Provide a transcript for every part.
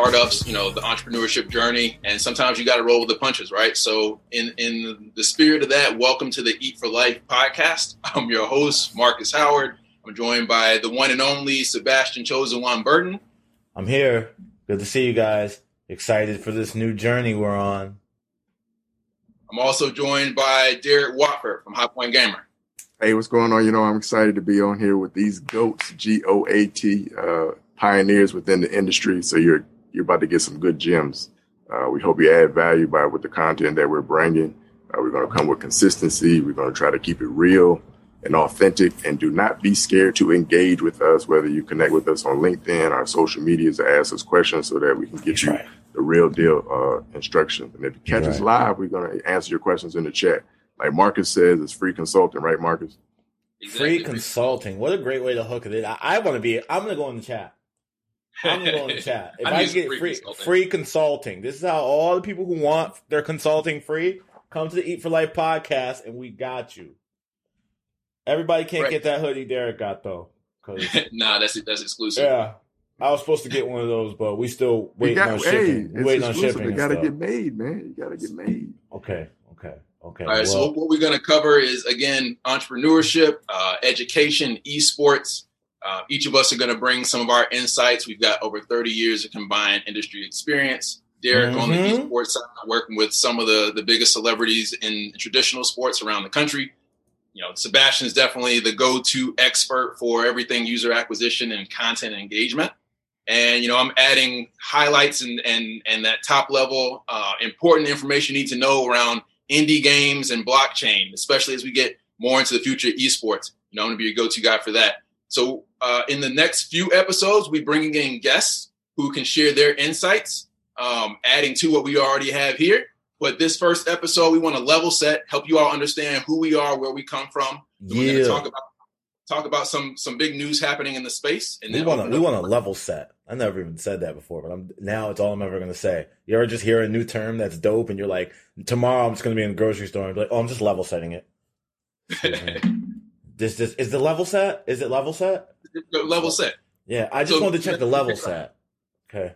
we're startups, you know, the entrepreneurship journey, and sometimes you got to roll with the punches, right? So, in in the spirit of that, welcome to the Eat for Life podcast. I'm your host, Marcus Howard. I'm joined by the one and only Sebastian Chosen One Burton. I'm here. Good to see you guys. Excited for this new journey we're on. I'm also joined by Derek Watford from High Point Gamer. Hey, what's going on? You know, I'm excited to be on here with these goats, G O A T, uh, pioneers within the industry. So you're you're about to get some good gems. Uh, we hope you add value by with the content that we're bringing. Uh, we're going to come with consistency. We're going to try to keep it real and authentic, and do not be scared to engage with us. Whether you connect with us on LinkedIn, our social medias, to ask us questions so that we can get you the real deal uh, instruction. And if you catch us live, we're going to answer your questions in the chat. Like Marcus says, it's free consulting, right, Marcus? Exactly. Free consulting. What a great way to hook it in. I, I want to be. I'm going to go in the chat. I'm going to go in the chat. If I'm I, get free free consulting. free consulting, this is how all the people who want their consulting free come to the Eat for Life podcast, and we got you. Everybody can't Right. get that hoodie Derek got though. 'cause- nah, that's that's exclusive. yeah, I was supposed to get one of those, but we still We waiting got, on hey, shipping. it's waiting on exclusive. shipping. It and got to stuff. get made, man. You got to get made. Okay, okay, okay. All right, so what we're going to cover is again entrepreneurship, uh, education, esports. Uh, each of us are going to bring some of our insights. We've got over 30 years of combined industry experience. Derek on the Mhm. esports side, working with some of the, the biggest celebrities in traditional sports around the country. You know, Sebastian is definitely the go-to expert for everything user acquisition and content engagement. And you know, I'm adding highlights and and and that top level uh, important information you need to know around indie games and blockchain, especially as we get more into the future of esports. You know, I'm going to be your go-to guy for that. So, uh, in the next few episodes, we're bringing in guests who can share their insights, um, adding to what we already have here. But this first episode, we want to level set, help you all understand who we are, where we come from. So We're going yeah, to talk about talk about some some big news happening in the space, and we want to we want to level set. I never even said that before, but I'm now it's all I'm ever gonna say. You ever just hear a new term that's dope, and you're like, tomorrow I'm just gonna be in the grocery store and be like, oh, I'm just level setting it. This this is the level set. Is it level set? level set. Yeah, I just So- wanted to check the level set. Okay,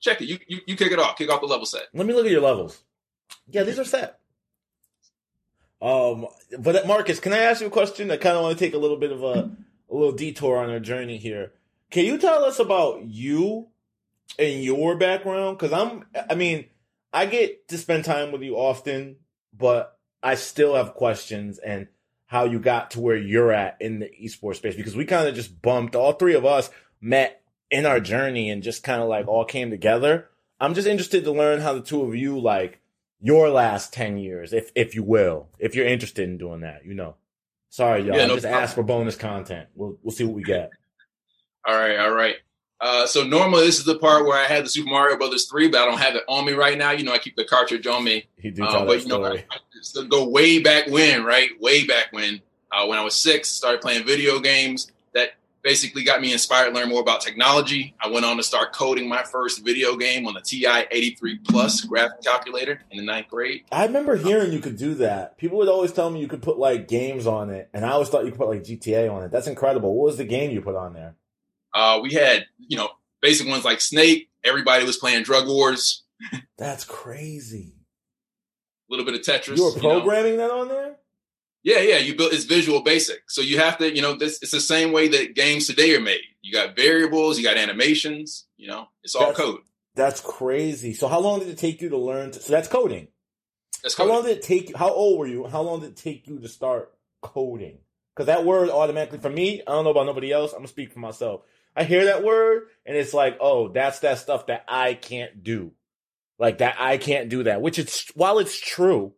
Check it. You, you you kick it off. Kick off the level set. let me look at your levels. Yeah, these are set. Um, but Marcus, can I ask you a question? I kind of want to take a little bit of a a little detour on our journey here. Can you tell us about you and your background? Because I'm, I mean, I get to spend time with you often, but I still have questions and how you got to where you're at in the esports space because we kind of just bumped. All three of us met in our journey and just kind of like all came together. I'm just interested to learn how the two of you like your last 10 years, if if you will, if you're interested in doing that, you know. Sorry, y'all. Yeah, no just problem. asked for bonus content. We'll we'll see what we get. All right, all right. Uh, so normally this is the part where I had the Super Mario Brothers three, but I don't have it on me right now. You know, I keep the cartridge on me. He do Uh, but that you know. I, I go way back when, right? Way back when, uh, when I was six, started playing video games. That basically got me inspired to learn more about technology. I went on to start coding my first video game on the TI 83 Plus graphic calculator in the ninth grade. I remember hearing you could do that. People would always tell me you could put like games on it, and I always thought you could put like GTA on it. That's incredible. What was the game you put on there? Uh, we had, you know, basic ones like Snake. Everybody was playing Drug Wars. That's crazy. A little bit of Tetris. You were know. programming that on there? Yeah, yeah. You build it's visual basic, so you have to, you know, this it's the same way that games today are made. You got variables, you got animations. You know, it's all That's- code. That's crazy. So how long did it take you to learn? To, so that's coding. That's coding. How long did it take? How old were you? How long did it take you to start coding? Because that word automatically, for me, I don't know about nobody else. I'm gonna speak for myself. I hear that word and it's like, oh, that's that stuff that I can't do. Like that, I can't do that. Which it's while it's true,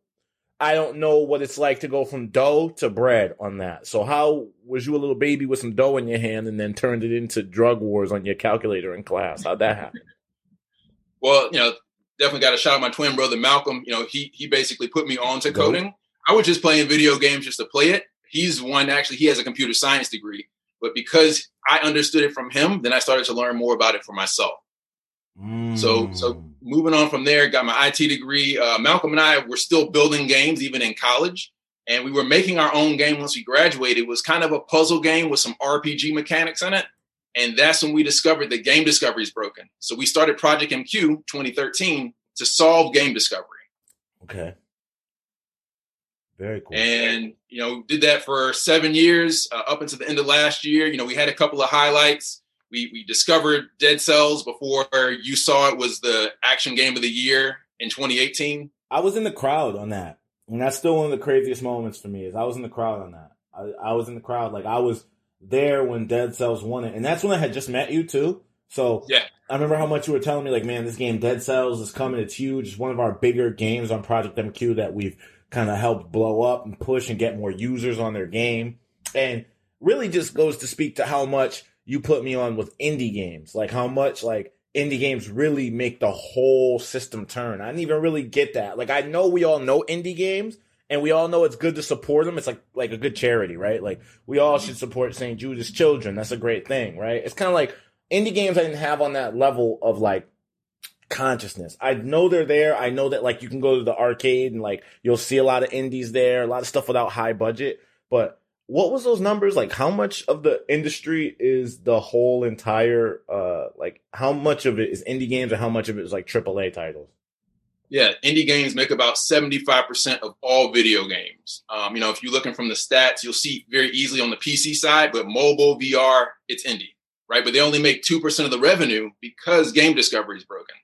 I don't know what it's like to go from dough to bread on that. So how was you a little baby with some dough in your hand and then turned it into drug wars on your calculator in class? How'd that happen? Well, you know, definitely got a shout out my twin brother Malcolm. You know, he he basically put me on to coding. I was just playing video games just to play it. He's one actually. He has a computer science degree, but because I understood it from him, then I started to learn more about it for myself. So so Mm. moving on from there, got my IT degree. Uh, Malcolm and I were still building games even in college, and we were making our own game once we graduated. It was kind of a puzzle game with some RPG mechanics in it. And that's when we discovered that game discovery is broken. So we started Project MQ 2013 to solve game discovery. Okay. Very cool. And, you know, did that for seven years uh, up until the end of last year. You know, we had a couple of highlights. We, we discovered Dead Cells before you saw it was the action game of the year in 2018. I was in the crowd on that. And that's still one of the craziest moments for me is I was in the crowd on that. I, I was in the crowd. Like I was there when Dead Cells won it. And that's when I had just met you too. So yeah, I remember how much you were telling me, like, man, this game Dead Cells is coming. It's huge. It's one of our bigger games on Project MQ that we've kind of helped blow up and push and get more users on their game. And really just goes to speak to how much you put me on with indie games. Like how much like indie games really make the whole system turn. I didn't even really get that. Like I know we all know indie games and we all know it's good to support them. It's like like a good charity, right? Like we all should support St. Jude's Children. That's a great thing, right? It's kind of like indie games I didn't have on that level of like consciousness. I know they're there. I know that like you can go to the arcade and like you'll see a lot of indies there, a lot of stuff without high budget. But what was those numbers? Like how much of the industry is the whole entire uh like how much of it is indie games and how much of it is like AAA titles? Yeah, indie games make about 75% of all video games. Um, you know, if you're looking from the stats, you'll see very easily on the PC side, but mobile, VR, it's indie, right? But they only make 2% of the revenue because game discovery is broken.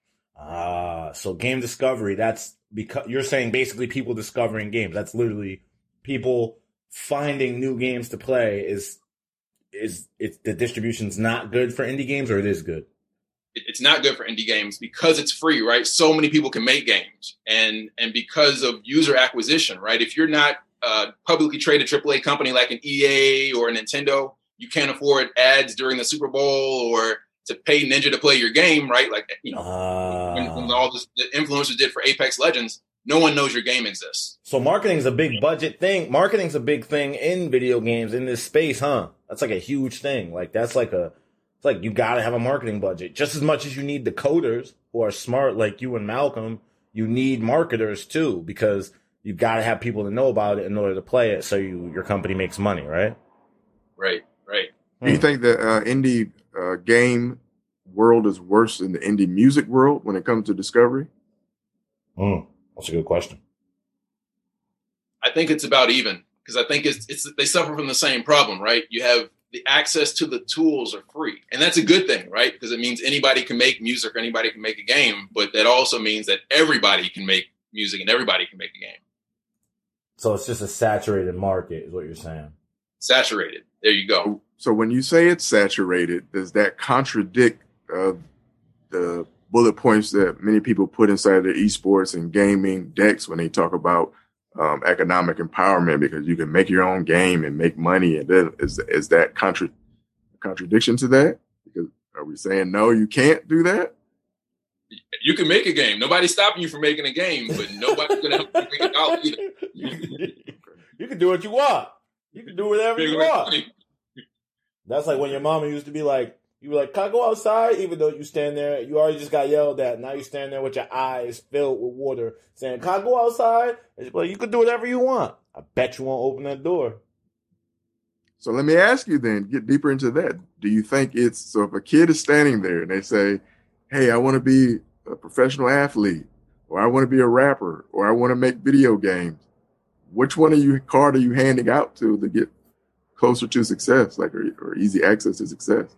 Ah, so game discovery, that's because you're saying basically people discovering games. That's literally people finding new games to play is is it's the distribution's not good for indie games or it is good? It's not good for indie games because it's free, right? So many people can make games and and because of user acquisition, right? If you're not a publicly traded AAA company like an EA or a Nintendo, you can't afford ads during the Super Bowl or to pay Ninja to play your game, right? Like you know, uh, when, when, all this, the influencers did for Apex Legends, no one knows your game exists. So marketing's a big budget thing. Marketing's a big thing in video games in this space, huh? That's like a huge thing. Like that's like a it's like you got to have a marketing budget just as much as you need the coders who are smart like you and Malcolm. You need marketers too because you got to have people to know about it in order to play it, so you your company makes money, right? Right, right. Do you think the uh, indie uh, game world is worse than the indie music world when it comes to discovery? Mm, that's a good question. I think it's about even because I think it's it's they suffer from the same problem, right? You have the access to the tools are free, and that's a good thing, right? Because it means anybody can make music, or anybody can make a game, but that also means that everybody can make music and everybody can make a game. So it's just a saturated market, is what you're saying. Saturated. There you go. So when you say it's saturated, does that contradict uh, the bullet points that many people put inside their esports and gaming decks when they talk about um, economic empowerment? Because you can make your own game and make money, and then is is that contra- contradiction to that? Because are we saying no, you can't do that? You can make a game. Nobody's stopping you from making a game, but nobody's going to help you make a dollar either. you can do what you want. You can do whatever you want. That's like when your mama used to be like, you were like, can I go outside? Even though you stand there, you already just got yelled at. Now you stand there with your eyes filled with water saying, can I go outside? And she's like, you can do whatever you want. I bet you won't open that door. So let me ask you then, get deeper into that. Do you think it's, so if a kid is standing there and they say, hey, I want to be a professional athlete, or I want to be a rapper, or I want to make video games, which one of you card are you handing out to to get closer to success, like or, or easy access to success.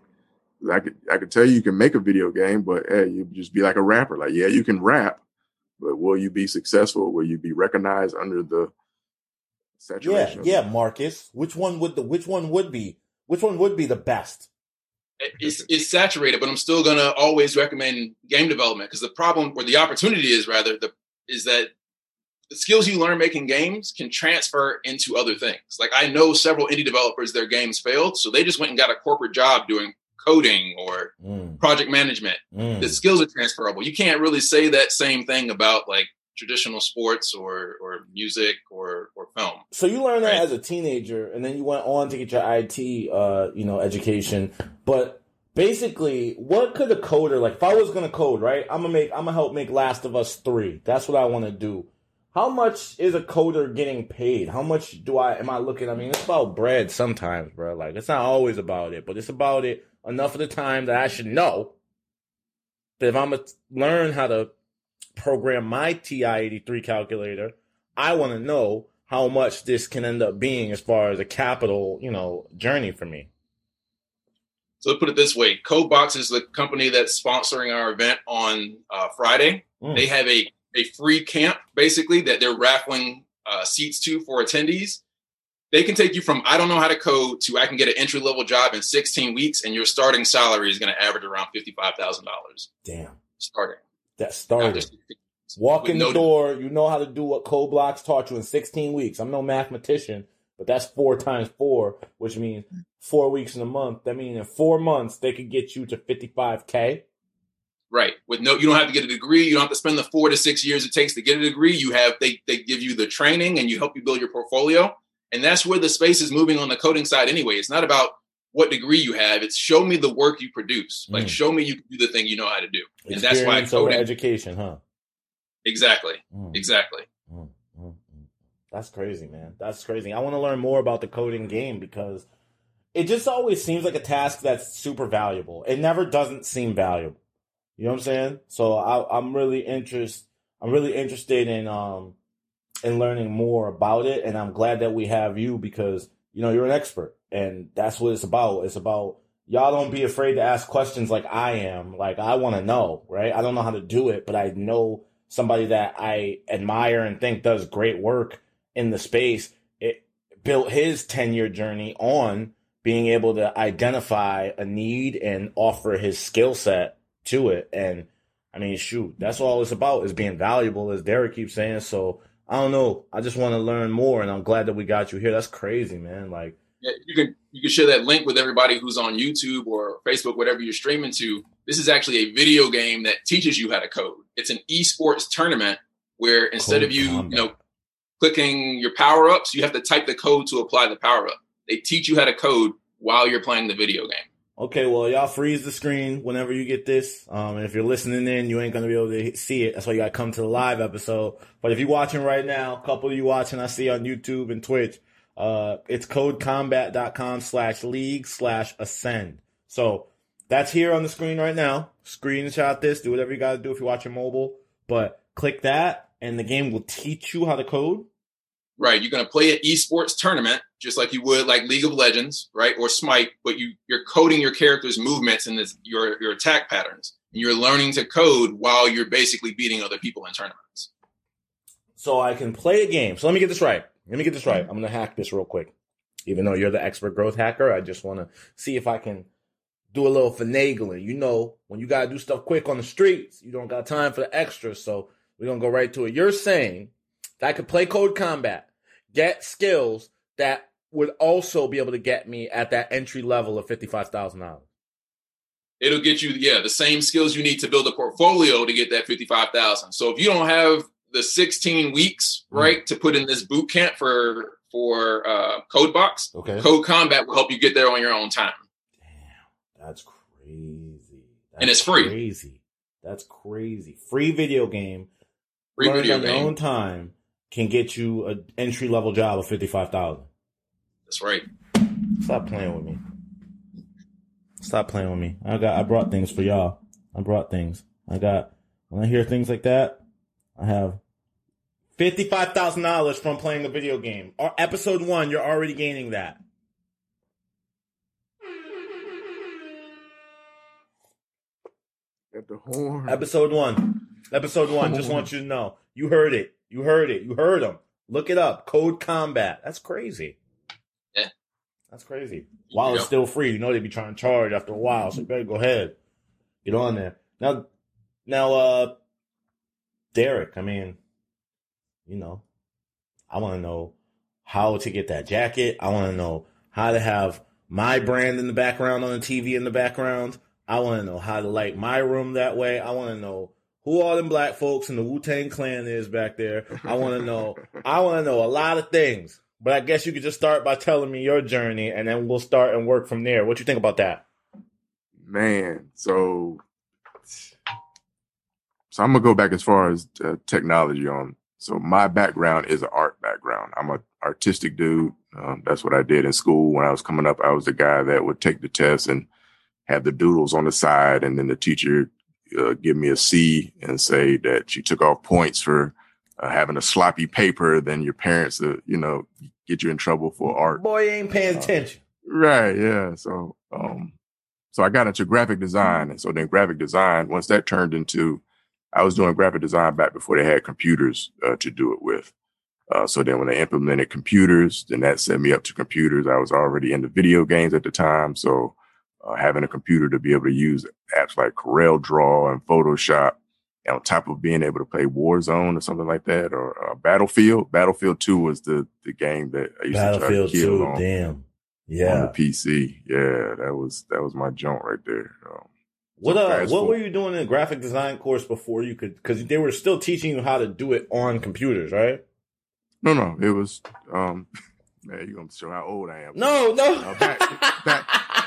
I could I could tell you you can make a video game, but hey, you just be like a rapper. Like, yeah, you can rap, but will you be successful? Will you be recognized under the saturation? Yeah, yeah, Marcus. Which one would the which one would be which one would be the best? It's, it's saturated, but I'm still gonna always recommend game development because the problem or the opportunity is rather the is that the skills you learn making games can transfer into other things. Like I know several indie developers, their games failed, so they just went and got a corporate job doing coding or mm. project management. Mm. The skills are transferable. You can't really say that same thing about like traditional sports or or music or or film. So you learned that as a teenager, and then you went on to get your IT, uh, you know, education. But basically, what could a coder like? If I was gonna code, right? I'm gonna make, I'm gonna help make Last of Us three. That's what I want to do how much is a coder getting paid? How much do I am I looking? I mean, it's about bread sometimes, bro. Like it's not always about it, but it's about it enough of the time that I should know that if I'm gonna learn how to program my TI-83 calculator, I want to know how much this can end up being as far as a capital, you know, journey for me. So let's put it this way: CodeBox is the company that's sponsoring our event on uh, Friday. Mm. They have a a free camp basically that they're raffling uh, seats to for attendees. They can take you from I don't know how to code to I can get an entry level job in 16 weeks, and your starting salary is going to average around fifty five thousand dollars. Damn, starting. That started. Walk in no the door, you know how to do what Code Blocks taught you in 16 weeks. I'm no mathematician, but that's four times four, which means four weeks in a month. That means in four months they could get you to 55k. Right. With no, you don't have to get a degree. You don't have to spend the four to six years it takes to get a degree. You have they they give you the training and you help you build your portfolio. And that's where the space is moving on the coding side anyway. It's not about what degree you have. It's show me the work you produce. Like mm. show me you can do the thing you know how to do. And that's why coding education, huh? Exactly. Mm. Exactly. Mm, mm, mm. That's crazy, man. That's crazy. I want to learn more about the coding game because it just always seems like a task that's super valuable. It never doesn't seem valuable. You know what I'm saying? So I, I'm really interested. I'm really interested in um in learning more about it, and I'm glad that we have you because you know you're an expert, and that's what it's about. It's about y'all don't be afraid to ask questions like I am. Like I want to know, right? I don't know how to do it, but I know somebody that I admire and think does great work in the space. It built his 10 year journey on being able to identify a need and offer his skill set to it. And I mean, shoot, that's all it's about is being valuable, as Derek keeps saying. So I don't know. I just want to learn more, and I'm glad that we got you here. That's crazy, man. Like, yeah, you can you can share that link with everybody who's on YouTube or Facebook, whatever you're streaming to. This is actually a video game that teaches you how to code. It's an esports tournament where instead code of you, combat. you know, clicking your power ups, you have to type the code to apply the power up. They teach you how to code while you're playing the video game. Okay, well, y'all freeze the screen whenever you get this. Um, and if you're listening in, you ain't gonna be able to see it. That's why you gotta come to the live episode. But if you're watching right now, a couple of you watching, I see on YouTube and Twitch, uh, it's codecombat.com slash league slash ascend. So that's here on the screen right now. Screenshot this, do whatever you gotta do if you're watching mobile. But click that, and the game will teach you how to code. Right. You're going to play an esports tournament just like you would like League of Legends, right? Or Smite, but you you're coding your character's movements and this, your your attack patterns. And you're learning to code while you're basically beating other people in tournaments. So I can play a game. So let me get this right. Let me get this right. I'm going to hack this real quick. Even though you're the expert growth hacker, I just want to see if I can do a little finagling. You know, when you got to do stuff quick on the streets, you don't got time for the extras. So we're going to go right to it. You're saying that I could play Code Combat get skills that would also be able to get me at that entry level of $55,000. It'll get you, yeah, the same skills you need to build a portfolio to get that 55,000. So if you don't have the 16 weeks, mm. right, to put in this boot camp for for uh, CodeBox, okay. Code Combat will help you get there on your own time. Damn, that's crazy. That's and it's free. Crazy. That's crazy. Free video game. Free video on game. your own time can get you an entry level job of fifty five thousand. That's right. Stop playing with me. Stop playing with me. I got I brought things for y'all. I brought things. I got when I hear things like that, I have fifty five thousand dollars from playing a video game. Or episode one, you're already gaining that. At the horn. Episode one. Episode one. Just want you to know. You heard it. You heard it. You heard them. Look it up. Code Combat. That's crazy. Yeah. That's crazy. While it's still free, you know they'd be trying to charge after a while, so you better go ahead. Get on there. Now now uh Derek, I mean, you know, I wanna know how to get that jacket. I wanna know how to have my brand in the background on the TV in the background. I wanna know how to light my room that way. I wanna know who all them black folks in the Wu Tang Clan is back there. I want to know. I want to know a lot of things. But I guess you could just start by telling me your journey, and then we'll start and work from there. What you think about that? Man, so so I'm gonna go back as far as uh, technology on. So my background is an art background. I'm an artistic dude. Um, that's what I did in school when I was coming up. I was the guy that would take the test and have the doodles on the side, and then the teacher uh, give me a C and say that you took off points for uh, having a sloppy paper, then your parents, uh, you know, get you in trouble for art. Boy ain't paying uh, attention. Right. Yeah. So, um, so I got into graphic design. And so then graphic design, once that turned into, I was doing graphic design back before they had computers uh, to do it with. Uh, so then when they implemented computers, then that set me up to computers. I was already into video games at the time. So uh, having a computer to be able to use apps like Corel Draw and Photoshop on top of being able to play Warzone or something like that, or uh, Battlefield. Battlefield Two was the the game that I used Battlefield to try to kill 2, on, damn. Yeah. on the PC. Yeah, that was that was my joint right there. Um, What uh, what forward- were you doing in a graphic design course before you could? Because they were still teaching you how to do it on computers, right? No, no, it was. um Man, you're gonna show how old I am? No, no. Uh, back- back-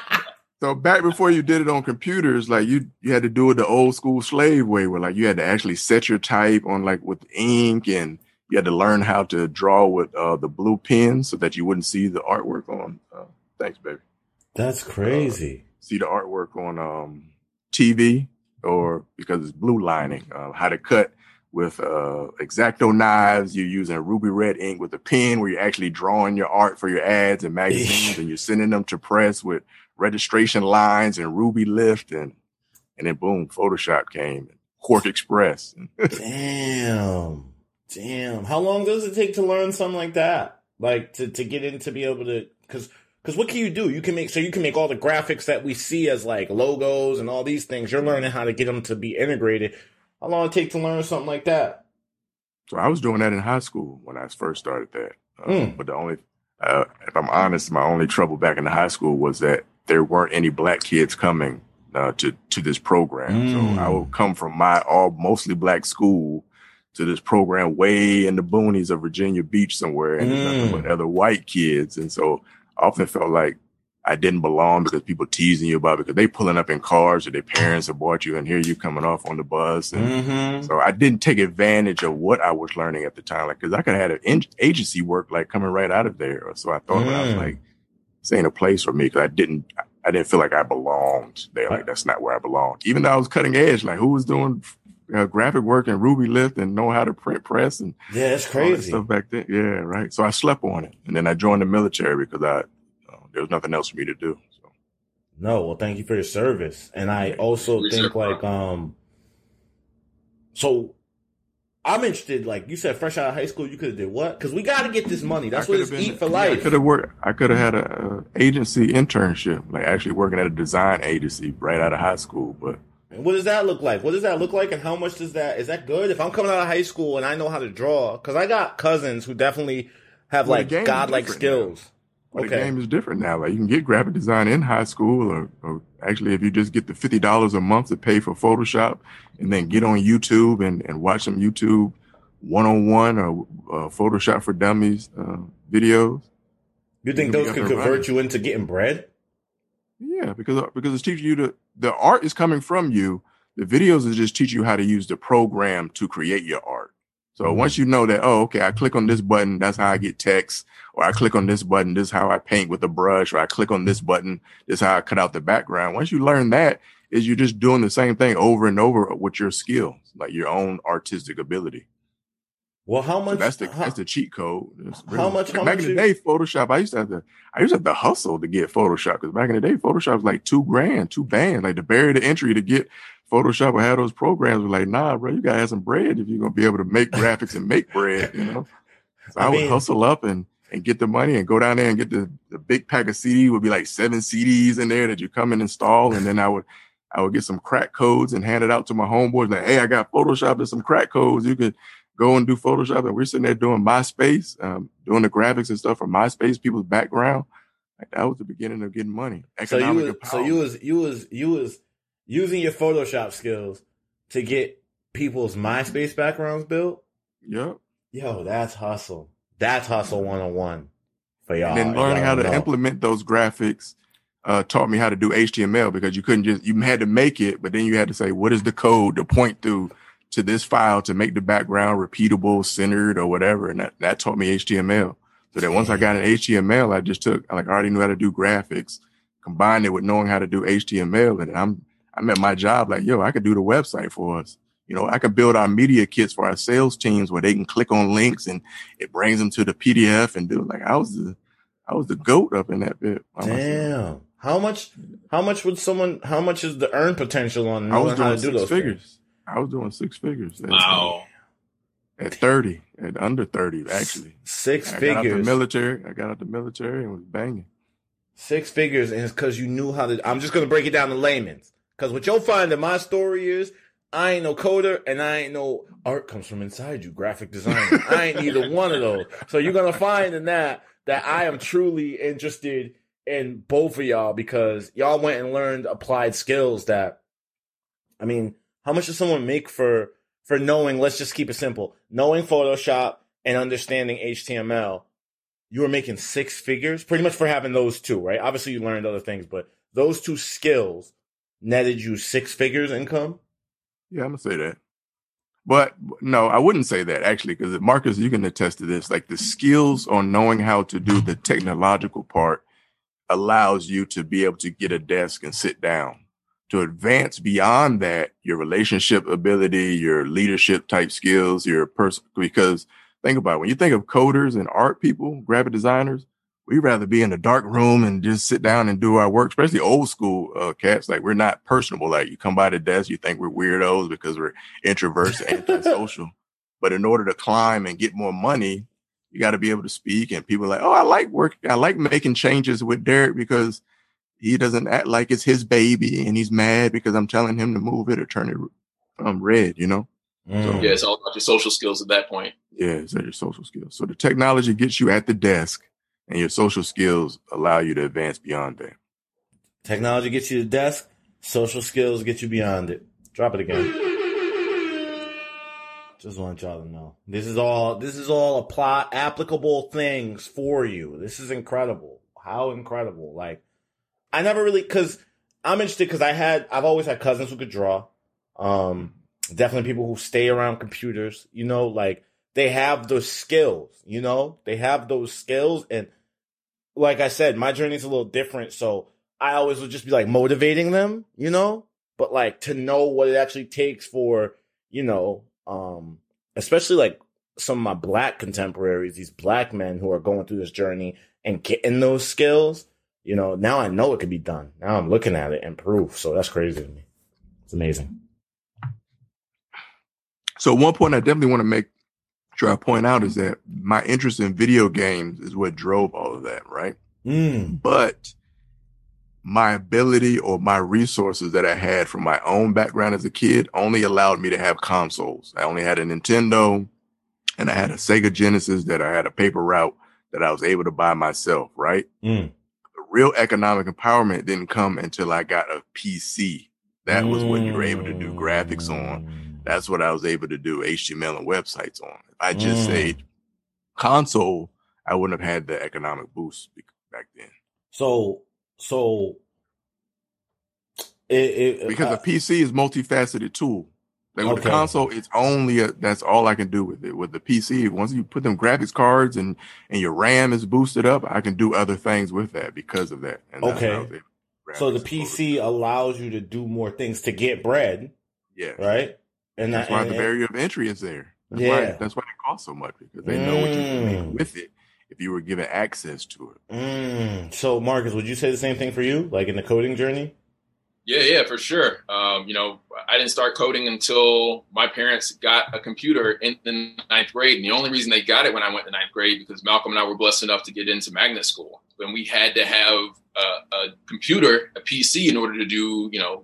So back before you did it on computers, like you you had to do it the old school slave way, where like you had to actually set your type on like with ink, and you had to learn how to draw with uh, the blue pen so that you wouldn't see the artwork on. Uh, thanks, baby. That's crazy. See the artwork on um, TV or because it's blue lining. Uh, how to cut with uh, exacto knives. You're using ruby red ink with a pen, where you're actually drawing your art for your ads and magazines, and you're sending them to press with registration lines and Rubylith, and and then boom, Photoshop came, and QuarkXPress. Damn. Damn. How long does it take to learn something like that? Like to, to get in to be able to because because what can you do? You can make so you can make all the graphics that we see as like logos and all these things. You're learning how to get them to be integrated. How long it take to learn something like that? So I was doing that in high school when I first started that. Uh, Mm. But the only, uh, if I'm honest, my only trouble back in the high school was that there weren't any black kids coming uh, to to this program. Mm. So I would come from my all mostly black school to this program way in the boonies of Virginia Beach somewhere, and there's nothing Mm. but other white kids. And so I often felt like I didn't belong because people teasing you about it because they pulling up in cars or their parents have bought you, and here you coming off on the bus and. Mm-hmm. So I didn't take advantage of what I was learning at the time, like because I could have had an agency work like coming right out of there. So I thought I was Mm. like, this ain't a place for me because I didn't, I didn't feel like I belonged there. Like that's not where I belonged. Even though I was cutting edge, like who was doing uh, graphic work and Rubylith and know how to print press and Yeah, it's all that crazy. stuff back then. Yeah, right. So I slept on it, and then I joined the military because I uh, there was nothing else for me to do. So No, well, thank you for your service. And I also Research think like, um, so I'm interested, like you said, fresh out of high school, you could have did what? Cause we got to get this money. That's what it's been- eat for life. I could have worked. I could have had a, a agency internship, like actually working at a design agency right out of high school. But And what does that look like? What does that look like? And how much does that, is that good? If I'm coming out of high school and I know how to draw, cause I got cousins who definitely have Well, like godlike skills. Okay. the game is different now. Like you can get graphic design in high school, or, or actually, if you just get the fifty dollars a month to pay for Photoshop, and then get on YouTube and, and watch some YouTube one on one or uh, Photoshop for Dummies uh, videos. You think those could convert running. you into getting bread? Yeah, because because it's teaching you to the art is coming from you. The videos is just teach you how to use the program to create your art. So Mhm. once you know that, oh, okay, I click on this button, that's how I get text, or I click on this button, this is how I paint with a brush, or I click on this button, this is how I cut out the background. Once you learn that, is you're just doing the same thing over and over with your skill, like your own artistic ability. Well, how So much? that's the how- that's the cheat code. It's how much- how back much in the day, Photoshop. I used to have to. I used to have to hustle to get Photoshop because back in the day, Photoshop was like two grand, two bands. Like to bury the entry to get Photoshop or have those programs. Were like, nah, bro, you gotta have some bread if you're gonna be able to make graphics and make bread. You know. So I, I would hustle up and and get the money and go down there and get the the big pack of CD would be like seven CDs in there that you come and install, and then I would. I would get some crack codes and hand it out to my homeboys. Like, hey, I got Photoshop and some crack codes. You could go and do Photoshop. And we're sitting there doing MySpace, um, doing the graphics and stuff for MySpace, people's background. Like that was the beginning of getting money. So you Economic was, so you was you was you was using your Photoshop skills to get people's MySpace backgrounds built. Yep. Yo, that's hustle. That's hustle one on one for y'all. And then learning how to know. implement those graphics uh, taught me how to do HTML because you couldn't just, you had to make it, but then you had to say, what is the code to point through to this file to make the background repeatable, centered, or whatever. And that, that taught me HTML. So that once I got an HTML, I just took, like, I already knew how to do graphics, combined it with knowing how to do HTML, and I'm I'm at my job like, yo, I could do the website for us. You know, I could build our media kits for our sales teams where they can click on links and it brings them to the PDF and do it. Like I was the I was the goat up in that bit. Damn. How much? How much would someone? How much is the earn potential on knowing how to do those figures? Things? I was doing six figures. Wow. At thirty, at under thirty, actually. Six I figures. Got out the military. I got out the military and was banging. Six figures, and it's because you knew how to. I'm just gonna break it down to layman's. Because what you'll find in my story is, I ain't no coder, and I ain't no art comes from inside you, graphic designer. I ain't either one of those. So you're gonna find in that that I am truly interested in both of y'all because y'all went and learned applied skills that. I mean, how much does someone make for for knowing? Let's just keep it simple. Knowing Photoshop and understanding HTML you were making six figures pretty much for having those two, right? Obviously, you learned other things, but those two skills netted you six figures income. Yeah, I'm gonna say that. But no, I wouldn't say that actually, because Marcus, you can attest to this. Like the skills on knowing how to do the technological part allows you to be able to get a desk and sit down. To advance beyond that, your relationship ability, your leadership type skills, your person, because think about it. When you think of coders and art people, graphic designers, we rather be in a dark room and just sit down and do our work, especially old school uh, cats. Like we're not personable. Like you come by the desk, you think we're weirdos because we're introverts and antisocial. But in order to climb and get more money, you got to be able to speak. And people are like, oh, I like work. I like making changes with Derek because he doesn't act like it's his baby and he's mad because I'm telling him to move it or turn it um, red, you know? Mm. yeah, it's all about your social skills at that point. Yeah, it's your social skills. So the technology gets you at the desk and your social skills allow you to advance beyond that. Technology gets you to the desk, social skills get you beyond it. Drop it again. Just want y'all to know. This is all this is all apply applicable things for you. This is incredible. How incredible. Like I never really cuz I'm interested cuz I had I've always had cousins who could draw. Um definitely people who stay around computers, you know, like they have those skills, you know, they have those skills. And like I said, my journey is a little different. So I always would just be like motivating them, you know, but like to know what it actually takes for, you know, um, especially like some of my black contemporaries, these black men who are going through this journey and getting those skills, you know, now I know it can be done. Now I'm looking at it and proof. So that's crazy to me. It's amazing. So one point I definitely want to make sure I point out is that my interest in video games is what drove all of that, right? Mm. But my ability or my resources that I had from my own background as a kid only allowed me to have consoles. I only had a Nintendo and I had a Sega Genesis that I had a paper route that I was able to buy myself, right? Mm. The real economic empowerment didn't come until I got a PC. That was when you were able to do graphics on. That's what I was able to do HTML and websites on. If I just Mm. say console, I wouldn't have had the economic boost back then. So, so it, it Because uh, a PC is multifaceted tool. Like with Okay. the console, it's only a, that's all I can do with it. With the PC, once you put them graphics cards and and your RAM is boosted up, I can do other things with that because of that. And Okay. how I was able to so the PC allows you to do more things to get bread, Yeah. right? And That's that, why and, the barrier of entry is there. That's Yeah. why that's why it costs so much because they know what you can Mm. make with it if you were given access to it. Mm. So, Marcus, would you say the same thing for you, like in the coding journey? Yeah, yeah, for sure. Um, you know, I didn't start coding until my parents got a computer in the ninth grade. And the only reason they got it when I went to ninth grade because Malcolm and I were blessed enough to get into magnet school. When we had to have a, a computer, a PC, in order to do, you know,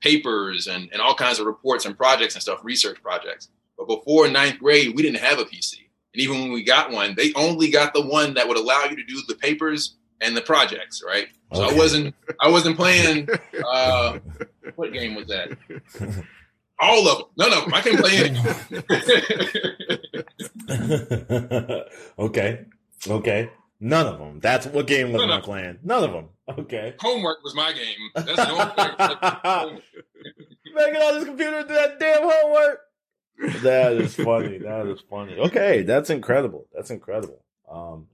papers and, and all kinds of reports and projects and stuff, research projects. But before ninth grade, we didn't have a PC. And even when we got one, they only got the one that would allow you to do the papers and the projects, right? So Okay. I wasn't I wasn't playing uh what game was that? All of them. None of them. I can't play any. okay, okay. None of them. That's what game was None my plan. None of them. Okay. Homework was my game. That's the only thing. Making all this computer do that damn homework. That is funny. That is funny. Okay, that's incredible. That's incredible. Um,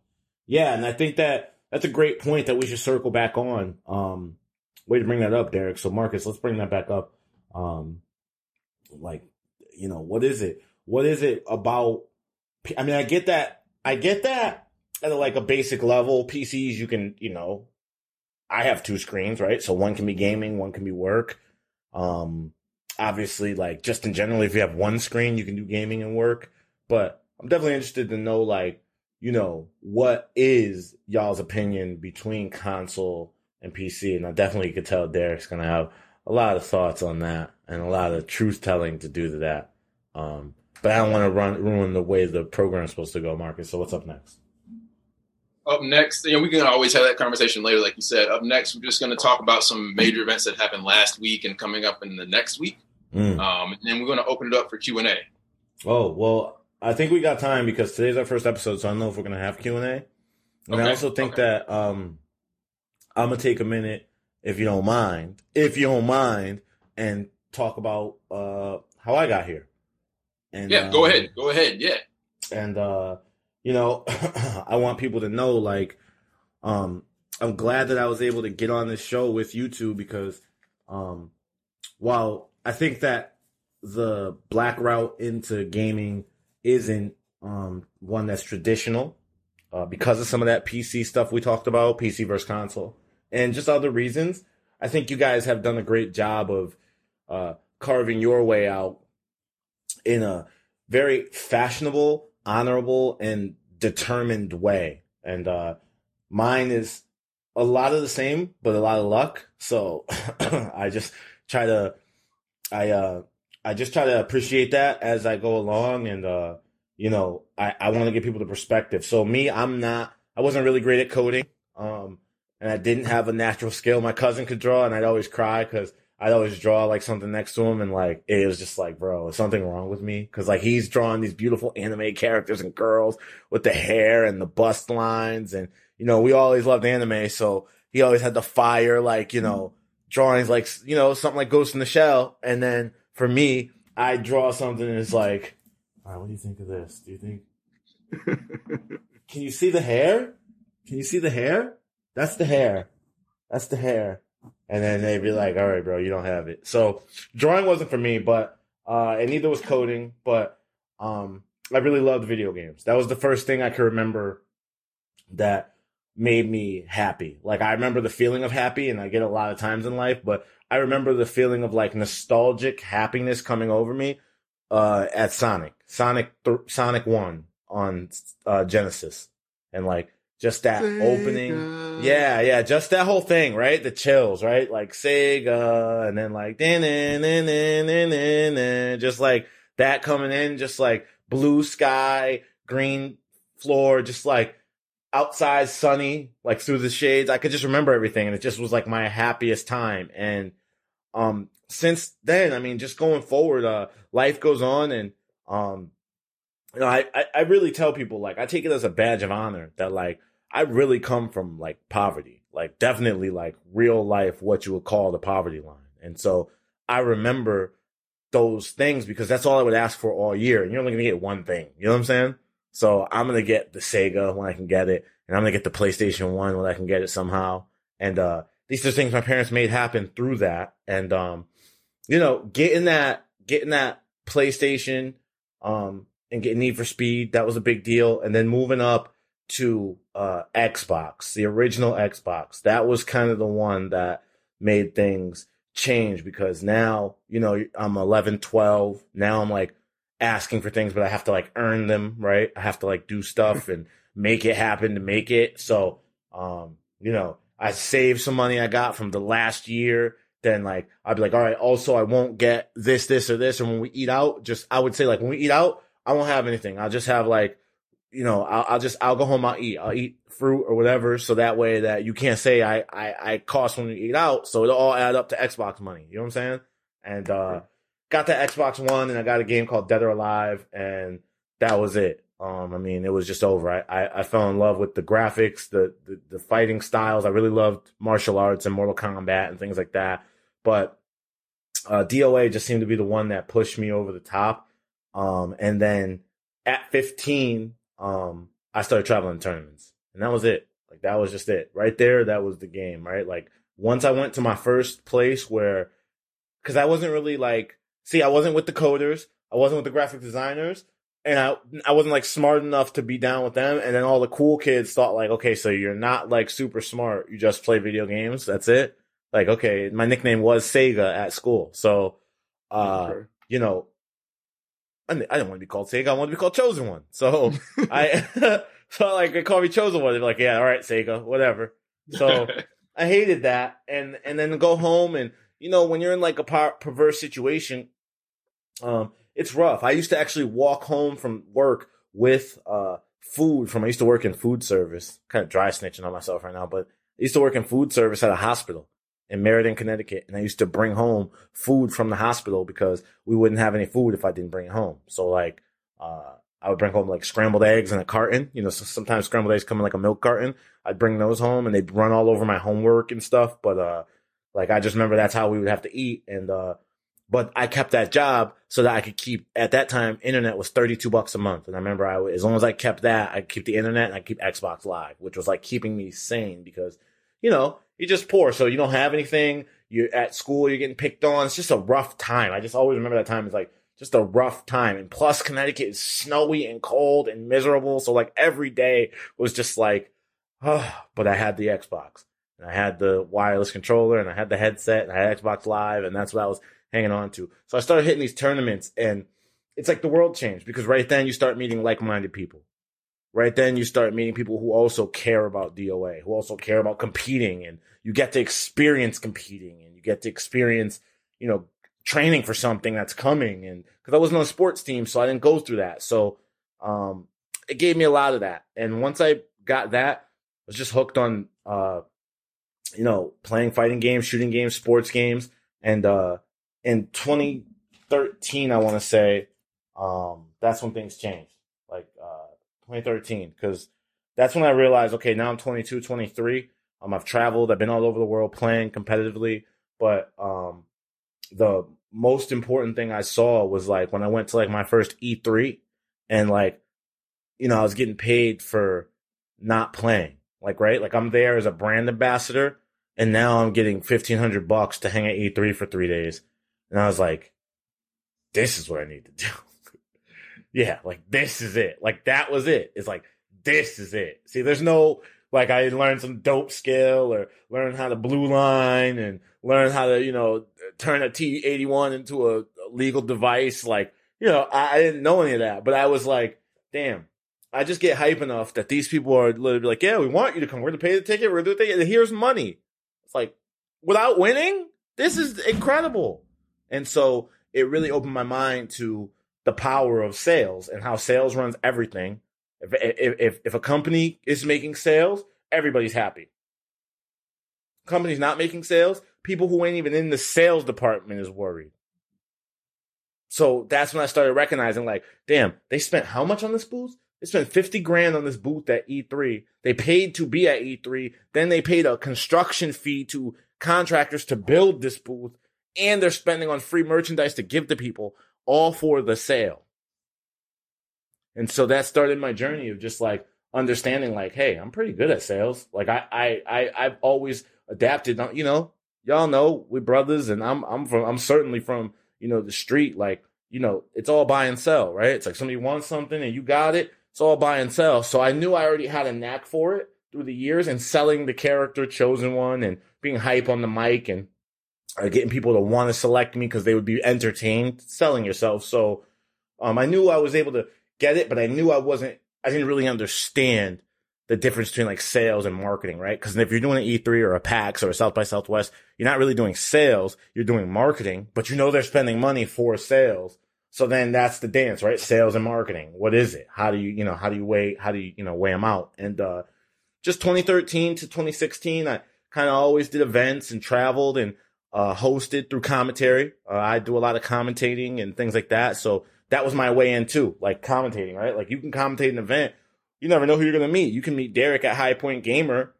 yeah, and I think that that's a great point that we should circle back on. Um, way to bring that up, Derek. So Marcus, let's bring that back up. Um, like, you know, what is it? What is it about? I mean, I get that. I get that at a, like a basic level. PCs, you can, you know, I have two screens, right? So one can be gaming, one can be work. Um, obviously, like just in general, if you have one screen, you can do gaming and work. But I'm definitely interested to know, like, you know, what is y'all's opinion between console and PC? And I definitely could tell Derek's gonna have a lot of thoughts on that and a lot of truth telling to do to that. Um, but I don't want to run ruin the way the program's supposed to go, Marcus. So what's up next? Up next, you know, we can always have that conversation later, like you said. Up next, we're just going to talk about some major events that happened last week and coming up in the next week. Mm. Um, and then we're going to open it up for Q and A. Oh well, I think we got time because today's our first episode, so I don't know if we're going to have Q and A. And okay. I also think okay. that um, I'm gonna take a minute, if you don't mind, if you don't mind, and talk about uh, how I got here. And yeah, go um, ahead, go ahead, yeah. And uh, you know, I want people to know, like, um, I'm glad that I was able to get on this show with you two because, um, while I think that the black route into gaming isn't um, one that's traditional uh, because of some of that PC stuff we talked about, PC versus console, and just other reasons. I think you guys have done a great job of uh, carving your way out in a very fashionable, honorable, and determined way. And uh, mine is a lot of the same, but a lot of luck. So I just try to, I uh, I just try to appreciate that as I go along, and uh, you know, I I want to give people the perspective. So me, I'm not, I wasn't really great at coding, um, and I didn't have a natural skill. My cousin could draw, and I'd always cry because I'd always draw like something next to him, and like it was just like, bro, is something wrong with me? Because like he's drawing these beautiful anime characters and girls with the hair and the bust lines, and you know we always loved anime, so he always had the fire, like you know drawings, like you know something like Ghost in the Shell, and then for me, I draw something and it's like, all right, what do you think of this? Do you think? Can you see the hair? Can you see the hair? That's the hair. That's the hair and then they'd be like, "All right, bro, you don't have it." So drawing wasn't for me, but uh, and neither was coding. But um, I really loved video games. That was the first thing I could remember that made me happy. Like I remember the feeling of happy, and I get a lot of times in life, but I remember the feeling of like nostalgic happiness coming over me uh, at Sonic, Sonic, th- Sonic One on uh, Genesis, and like just that Sega. opening. Yeah, yeah, just that whole thing, right? The chills, right? Like Sega, and then like just like that coming in, just like blue sky, green floor, just like outside sunny, like through the shades. I could just remember everything, and it just was like my happiest time. And um, since then, I mean, just going forward, uh, life goes on, and um, you know, I, I, I really tell people like I take it as a badge of honor that like I really come from like poverty, like definitely like real life, what you would call the poverty line. And so I remember those things because that's all I would ask for all year. And you're only gonna get one thing. You know what I'm saying? So I'm gonna get the Sega when I can get it, and I'm gonna get the PlayStation One when I can get it somehow. And uh these are things my parents made happen through that. And um, you know, getting that getting that PlayStation, um, and getting Need for Speed. That was a big deal. And then moving up to uh, Xbox, the original Xbox. That was kind of the one that made things change because now, you know, I'm 11, 12. Now I'm like asking for things, but I have to like earn them, right? I have to like do stuff and make it happen to make it. So, um, you know, I saved some money I got from the last year. Then like I'd be like, all right, also I won't get this, this, or this. And when we eat out, just I would say like when we eat out, I won't have anything. I'll just have like, you know, I'll, I'll, just I'll go home. I'll eat. I'll eat fruit or whatever, so that way that you can't say I I, I cost when you eat out. So it'll all add up to Xbox money. You know what I'm saying? And uh, got the Xbox One, and I got a game called Dead or Alive, and that was it. Um, I mean, it was just over. I, I, I fell in love with the graphics, the, the the fighting styles. I really loved martial arts and Mortal Kombat and things like that. But uh, DOA just seemed to be the one that pushed me over the top. Um, and then at 15, um, I started traveling tournaments, and that was it. Like that was just it. Right there, that was the game, right? Like once I went to my first place where cuz I wasn't really like see, I wasn't with the coders, I wasn't with the graphic designers, and I I wasn't like smart enough to be down with them. And then all the cool kids thought like, okay, so you're not like super smart. You just play video games. That's it. Like, okay, my nickname was Sega at school. So, uh, you know, I, didn't, want to be called Sega. I wanted to be called Chosen One. So I, so like they call me Chosen One. They're like, yeah, all right, Sega, whatever. So I hated that. And, and then go home and, you know, when you're in like a perverse situation, um, it's rough. I used to actually walk home from work with uh food from I used to work in food service. Kind of dry snitching on myself right now, but I used to work in food service at a hospital in Meriden, Connecticut, and I used to bring home food from the hospital because we wouldn't have any food if I didn't bring it home. So like uh I would bring home like scrambled eggs in a carton. You know, so sometimes scrambled eggs come in like a milk carton. I'd bring those home and they'd run all over my homework and stuff. But uh like I just remember that's how we would have to eat. And uh but I kept that job so that I could keep, at that time, internet was 32 bucks a month. And I remember I, as long as I kept that, I keep the internet and I keep Xbox Live, which was like keeping me sane because, you know, you're just poor. So you don't have anything. You're at school, you're getting picked on. It's just a rough time. I just always remember that time. It's like just a rough time. And plus Connecticut is snowy and cold and miserable. So like every day was just like, oh, but I had the Xbox. And I had the wireless controller and I had the headset and I had Xbox Live and that's what I was hanging on to. So I started hitting these tournaments and it's like the world changed because right then you start meeting like-minded people. Right then you start meeting people who also care about DOA, who also care about competing and you get to experience competing and you get to experience, you know, training for something that's coming. And cause I wasn't on a sports team, so I didn't go through that. So, um, it gave me a lot of that. And once I got that, I was just hooked on, uh, you know, playing fighting games, shooting games, sports games. And, uh, in 2013, I want to say, um, that's when things changed. Like uh, 2013, because that's when I realized, okay, now I'm 22, 23. Um, I've traveled, I've been all over the world playing competitively, but um, the most important thing I saw was like when I went to like my first E3, and like, you know, I was getting paid for not playing. Like, right? Like I'm there as a brand ambassador, and now I'm getting fifteen hundred bucks to hang at E3 for three days and I was like, this is what I need to do. Yeah, like this is it. Like that was it. It's like, this is it. See, there's no, like I learned some dope skill or learn how to blue line and learn how to, you know, turn a T81 into a, legal device. Like, you know, I, I, didn't know any of that, but I was like, damn, I just get hype enough that these people are literally like, yeah, we want you to come. We're going to pay the ticket. We're going to do the ticket. Here's money. It's like, without winning, this is incredible. And so it really opened my mind to the power of sales and how sales runs everything. If, if, if a company is making sales, everybody's happy. Company's not making sales, people who ain't even in the sales department is worried. So that's when I started recognizing, like, damn, they spent how much on this booth? They spent 50 grand on this booth at E3. They paid to be at E3. Then they paid a construction fee to contractors to build this booth and they're spending on free merchandise to give to people all for the sale. And so that started my journey of just like understanding like, hey, I'm pretty good at sales. Like I I I I've always adapted, you know, y'all know we brothers and I'm I'm from I'm certainly from, you know, the street like, you know, it's all buy and sell, right? It's like somebody wants something and you got it, it's all buy and sell. So I knew I already had a knack for it through the years and selling the character chosen one and being hype on the mic and uh, getting people to want to select me because they would be entertained selling yourself. So um, I knew I was able to get it, but I knew I wasn't. I didn't really understand the difference between like sales and marketing, right? Because if you're doing an E3 or a PAX or a South by Southwest, you're not really doing sales. You're doing marketing, but you know they're spending money for sales. So then that's the dance, right? Sales and marketing. What is it? How do you, you know, how do you weigh, how do you, you know, weigh them out? And, uh, just 2013 to 2016, I kind of always did events and traveled and uh, hosted through commentary. Uh, I do a lot of commentating and things like that. So that was my way in too, like commentating, right? Like you can commentate an event. You never know who you're going to meet. You can meet Derek at High Point Gamer,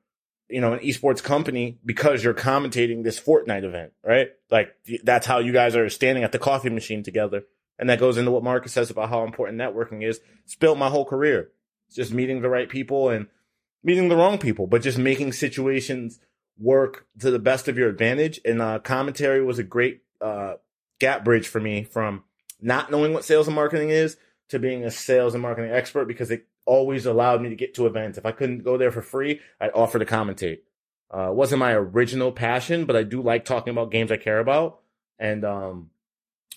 you know, an esports company because you're commentating this Fortnite event, right? Like that's how you guys are standing at the coffee machine together. And that goes into what Marcus says about how important networking is. It's built my whole career. It's just meeting the right people and meeting the wrong people, but just making situations work to the best of your advantage. And uh, commentary was a great uh, gap bridge for me from not knowing what sales and marketing is to being a sales and marketing expert because it always allowed me to get to events. If I couldn't go there for free, I'd offer to commentate. Uh, wasn't my original passion, but I do like talking about games I care about and um,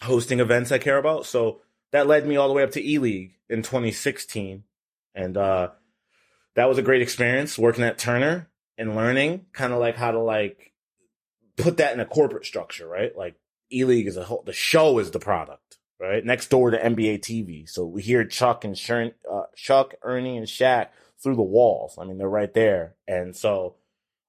hosting events I care about. So that led me all the way up to E League in 2016, and uh, that was a great experience working at Turner and learning kind of like how to like put that in a corporate structure, right? Like E League is a whole, the show is the product, right? Next door to NBA TV. So we hear Chuck and Shern, uh, Chuck, Ernie, and Shaq through the walls. I mean, they're right there. And so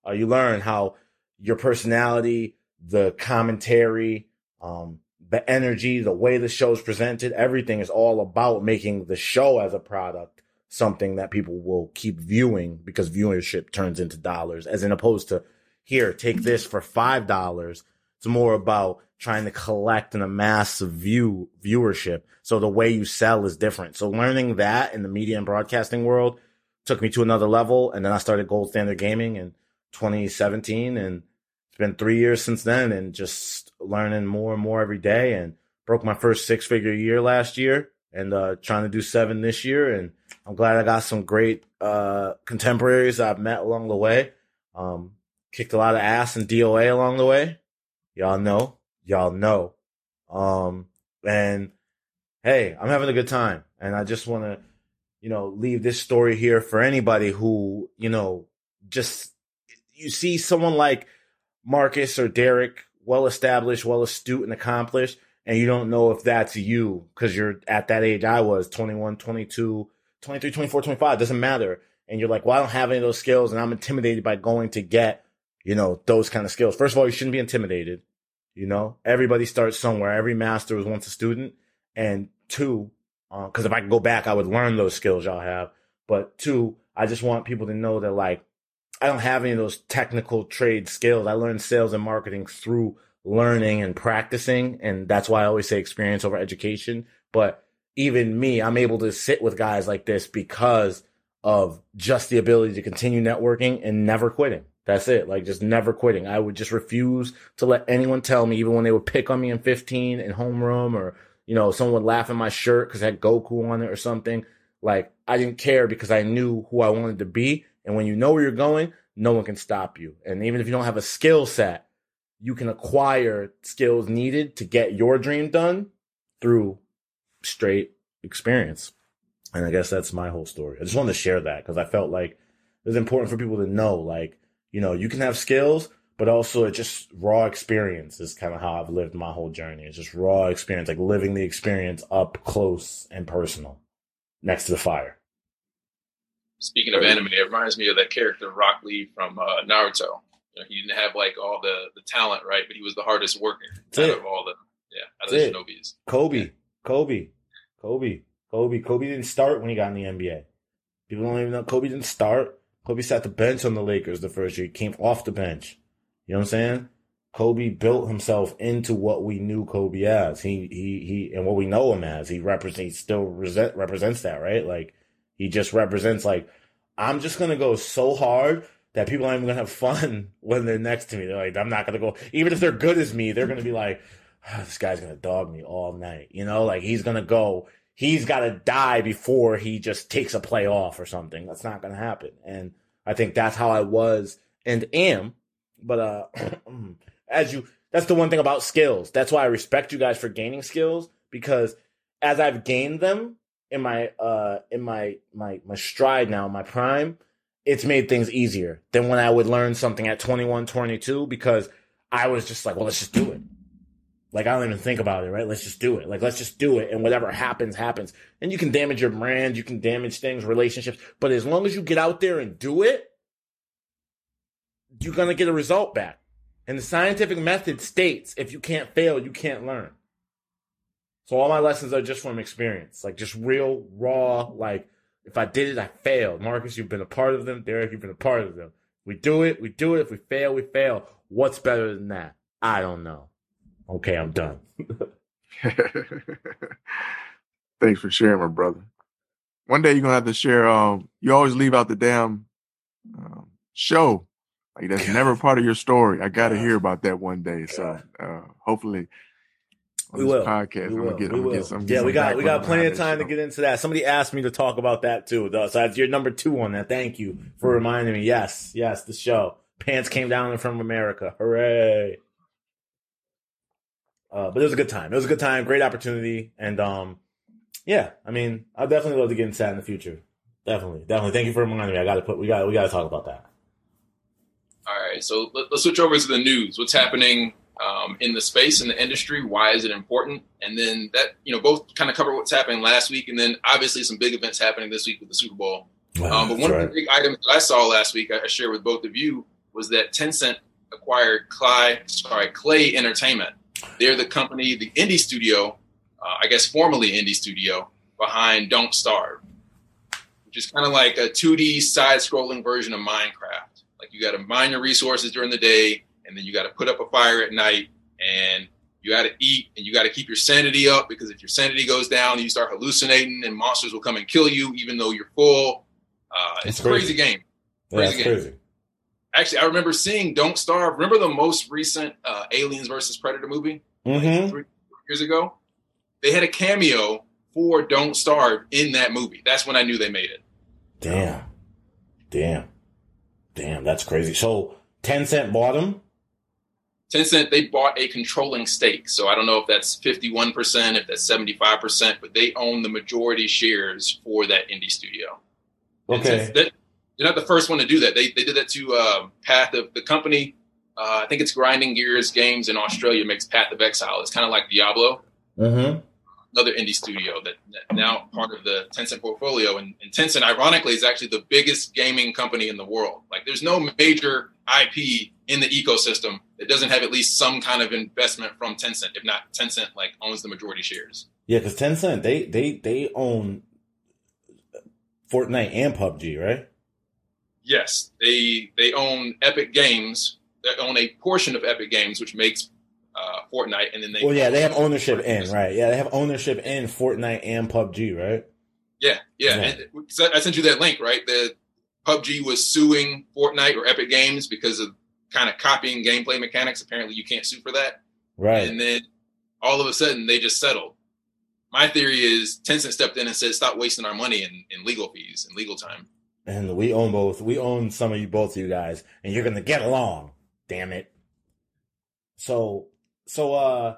uh, you learn how your personality, the commentary, um, the energy, the way the show's presented, everything is all about making the show as a product something that people will keep viewing because viewership turns into dollars as in opposed to here, take this for five dollars. It's more about trying to collect an amass of view viewership. So the way you sell is different. So learning that in the media and broadcasting world took me to another level. And then I started Gold Standard Gaming in 2017 and it's been three years since then and just learning more and more every day and broke my first six figure year last year and uh, trying to do seven this year. And I'm glad I got some great uh, contemporaries I've met along the way. Um, kicked a lot of ass in DOA along the way. Y'all know, y'all know. Um, and hey, I'm having a good time. And I just want to, you know, leave this story here for anybody who, you know, just you see someone like Marcus or Derek, well established, well astute and accomplished, and you don't know if that's you because you're at that age I was 21, 22, 23, 24, 25, doesn't matter. And you're like, well, I don't have any of those skills and I'm intimidated by going to get, you know, those kind of skills. First of all, you shouldn't be intimidated. You know, everybody starts somewhere. Every master was once a student. And two, because uh, if I could go back, I would learn those skills y'all have. But two, I just want people to know that like, I don't have any of those technical trade skills. I learned sales and marketing through learning and practicing. And that's why I always say experience over education. But even me, I'm able to sit with guys like this because of just the ability to continue networking and never quitting. That's it. Like just never quitting. I would just refuse to let anyone tell me, even when they would pick on me in 15 in homeroom or, you know, someone would laugh at my shirt because I had Goku on it or something. Like I didn't care because I knew who I wanted to be. And when you know where you're going, no one can stop you. And even if you don't have a skill set, you can acquire skills needed to get your dream done through straight experience. And I guess that's my whole story. I just wanted to share that because I felt like it was important for people to know, like, you know, you can have skills, but also just raw experience is kind of how I've lived my whole journey. It's just raw experience, like living the experience up close and personal next to the fire. Speaking of anime, it reminds me of that character Rock Lee from uh, Naruto. You know, he didn't have like all the, the talent, right? But he was the hardest worker out of all the yeah, out of the Shinobis. Kobe, yeah. Kobe, Kobe, Kobe. Kobe didn't start when he got in the NBA. People don't even know Kobe didn't start. Kobe sat the bench on the Lakers the first year. He came off the bench. You know what I'm saying? Kobe built himself into what we knew Kobe as. He he he, and what we know him as. He represents. He still resent, represents that, right? Like he just represents. Like I'm just gonna go so hard that people aren't even gonna have fun when they're next to me. They're like, I'm not gonna go. Even if they're good as me, they're gonna be like, oh, this guy's gonna dog me all night. You know, like he's gonna go he's got to die before he just takes a play off or something. That's not to happen. And I think that's how I was and am. But uh, as you, that's the one thing about skills. That's why I respect you guys for gaining skills because as I've gained them in my uh in my my my stride now, my prime, it's made things easier than when I would learn something at 21, 22 because I was just like, well, let's just do it. Like I don't even think about it, right? Let's just do it. Like let's just do it, and whatever happens, happens. And you can damage your brand, you can damage things, relationships, but as long as you get out there and do it, you're gonna get a result back. And the scientific method states if you can't fail, you can't learn. So all my lessons are just from experience, like just real raw. Like if I did it, I failed. Marcus, you've been a part of them. Derek, you've been a part of them. We do it, we do it. If we fail, we fail. What's better than that? I don't know. Okay, I'm done. Thanks for sharing, my brother. One day you're gonna have to share. Um, you always leave out the damn um, show. Like that's never part of your story. I got to hear about that one day. So uh, hopefully, we will. Podcast, we will. Get, we will. Get some, yeah, some we got we got plenty of time show. to get into that. Somebody asked me to talk about that too, though. So that's your number two on that. Thank you for reminding me. Yes, yes, the show. Pants came down from America. Hooray! Uh, but it was a good time. It was a good time. Great opportunity, and um, yeah. I mean, I'd definitely love to get into that in the future. Definitely, definitely. Thank you for reminding me. I got to put. We got. We got to talk about that. All right, so let, us switch over to the news. What's happening um, in the space in the industry? Why is it important? And then that you know both kind of cover what's happening last week, and then obviously some big events happening this week with the Super Bowl. Wow, um, but one right. of the big items that I saw last week, I, I shared with both of you, was that Tencent acquired Klei, sorry, Klei Entertainment. They're the company, the indie studio, uh, I guess formerly indie studio, behind Don't Starve, which is kind of like a 2D side-scrolling version of Minecraft. Like you got to mine your resources during the day, and then you got to put up a fire at night, and you got to eat, and you got to keep your sanity up because if your sanity goes down, you start hallucinating, and monsters will come and kill you, even though you're full. Uh, it's a crazy, crazy. game. Yeah, Crazy that's game. crazy. Actually, I remember seeing Don't Starve. Remember the most recent uh, Aliens versus Predator movie Mm-hmm. three years ago? They had a cameo for Don't Starve in that movie. That's when I knew they made it. Damn. Damn. Damn, that's crazy. So Tencent bought them? Tencent, they bought a controlling stake. So I don't know if that's 51%, if that's 75%, but they own the majority shares for that indie studio. Okay. that- they're not the first one to do that. They, they did that to uh, Path of the company. Uh, I think it's Grinding Gears Games in Australia makes Path of Exile. It's kind of like Diablo. Mm-hmm. another indie studio that, that now part of the Tencent portfolio. And, and Tencent, ironically, is actually the biggest gaming company in the world. Like, there's no major IP in the ecosystem that doesn't have at least some kind of investment from Tencent. If not, Tencent like owns the majority shares. Yeah, because Tencent they they they own Fortnite and PUBG, right? Yes, they they own Epic Games. They own a portion of Epic Games, which makes uh, Fortnite, and then they Well, yeah, they have ownership in right. Yeah, they have ownership in Fortnite and PUBG, right? Yeah, yeah. Yeah. I sent you that link, right? The PUBG was suing Fortnite or Epic Games because of kind of copying gameplay mechanics. Apparently, you can't sue for that. Right. And then all of a sudden, they just settled. My theory is Tencent stepped in and said, "Stop wasting our money in, in legal fees and legal time." And we own both. We own some of you, both of you guys, and you're gonna get along. Damn it. So, so, uh,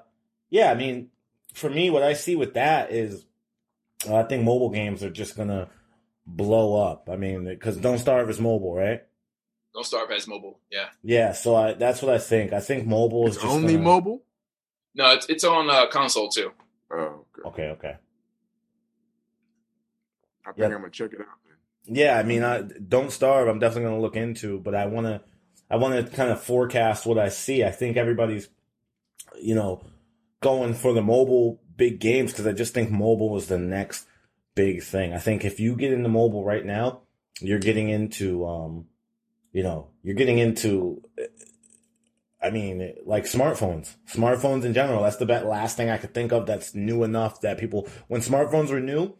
yeah. I mean, for me, what I see with that is, uh, I think mobile games are just gonna blow up. I mean, because Don't Starve is mobile, right? Don't Starve has mobile. Yeah. Yeah. So I, that's what I think. I think mobile is It's just only gonna- mobile. No, it's it's on uh, console too. Oh, okay. Okay. Okay. I think Yep. I'm gonna check it out. Yeah, I mean, I don't starve. I'm definitely going to look into, but I want to, I want to kind of forecast what I see. I think everybody's, you know, going for the mobile big games because I just think mobile is the next big thing. I think if you get into mobile right now, you're getting into, um, you know, you're getting into, I mean, like smartphones, smartphones in general. That's the last thing I could think of that's new enough that people, when smartphones were new,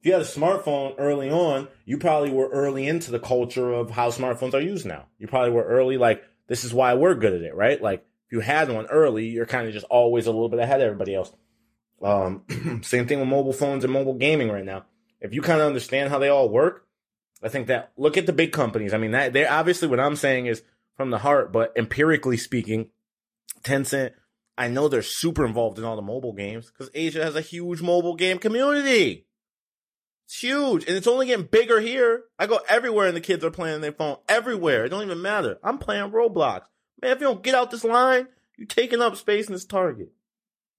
if you had a smartphone early on, you probably were early into the culture of how smartphones are used now. You probably were early, like, this is why we're good at it, right? Like, if you had one early, you're kind of just always a little bit ahead of everybody else. Um, same thing with mobile phones and mobile gaming right now. If you kind of understand how they all work, I think that look at the big companies. I mean, that they're obviously what I'm saying is from the heart, but empirically speaking, Tencent, I know they're super involved in all the mobile games because Asia has a huge mobile game community. It's huge, and it's only getting bigger here. I go everywhere, and the kids are playing their phone everywhere. It don't even matter. I'm playing Roblox, man. If you don't get out this line, you're taking up space in this target.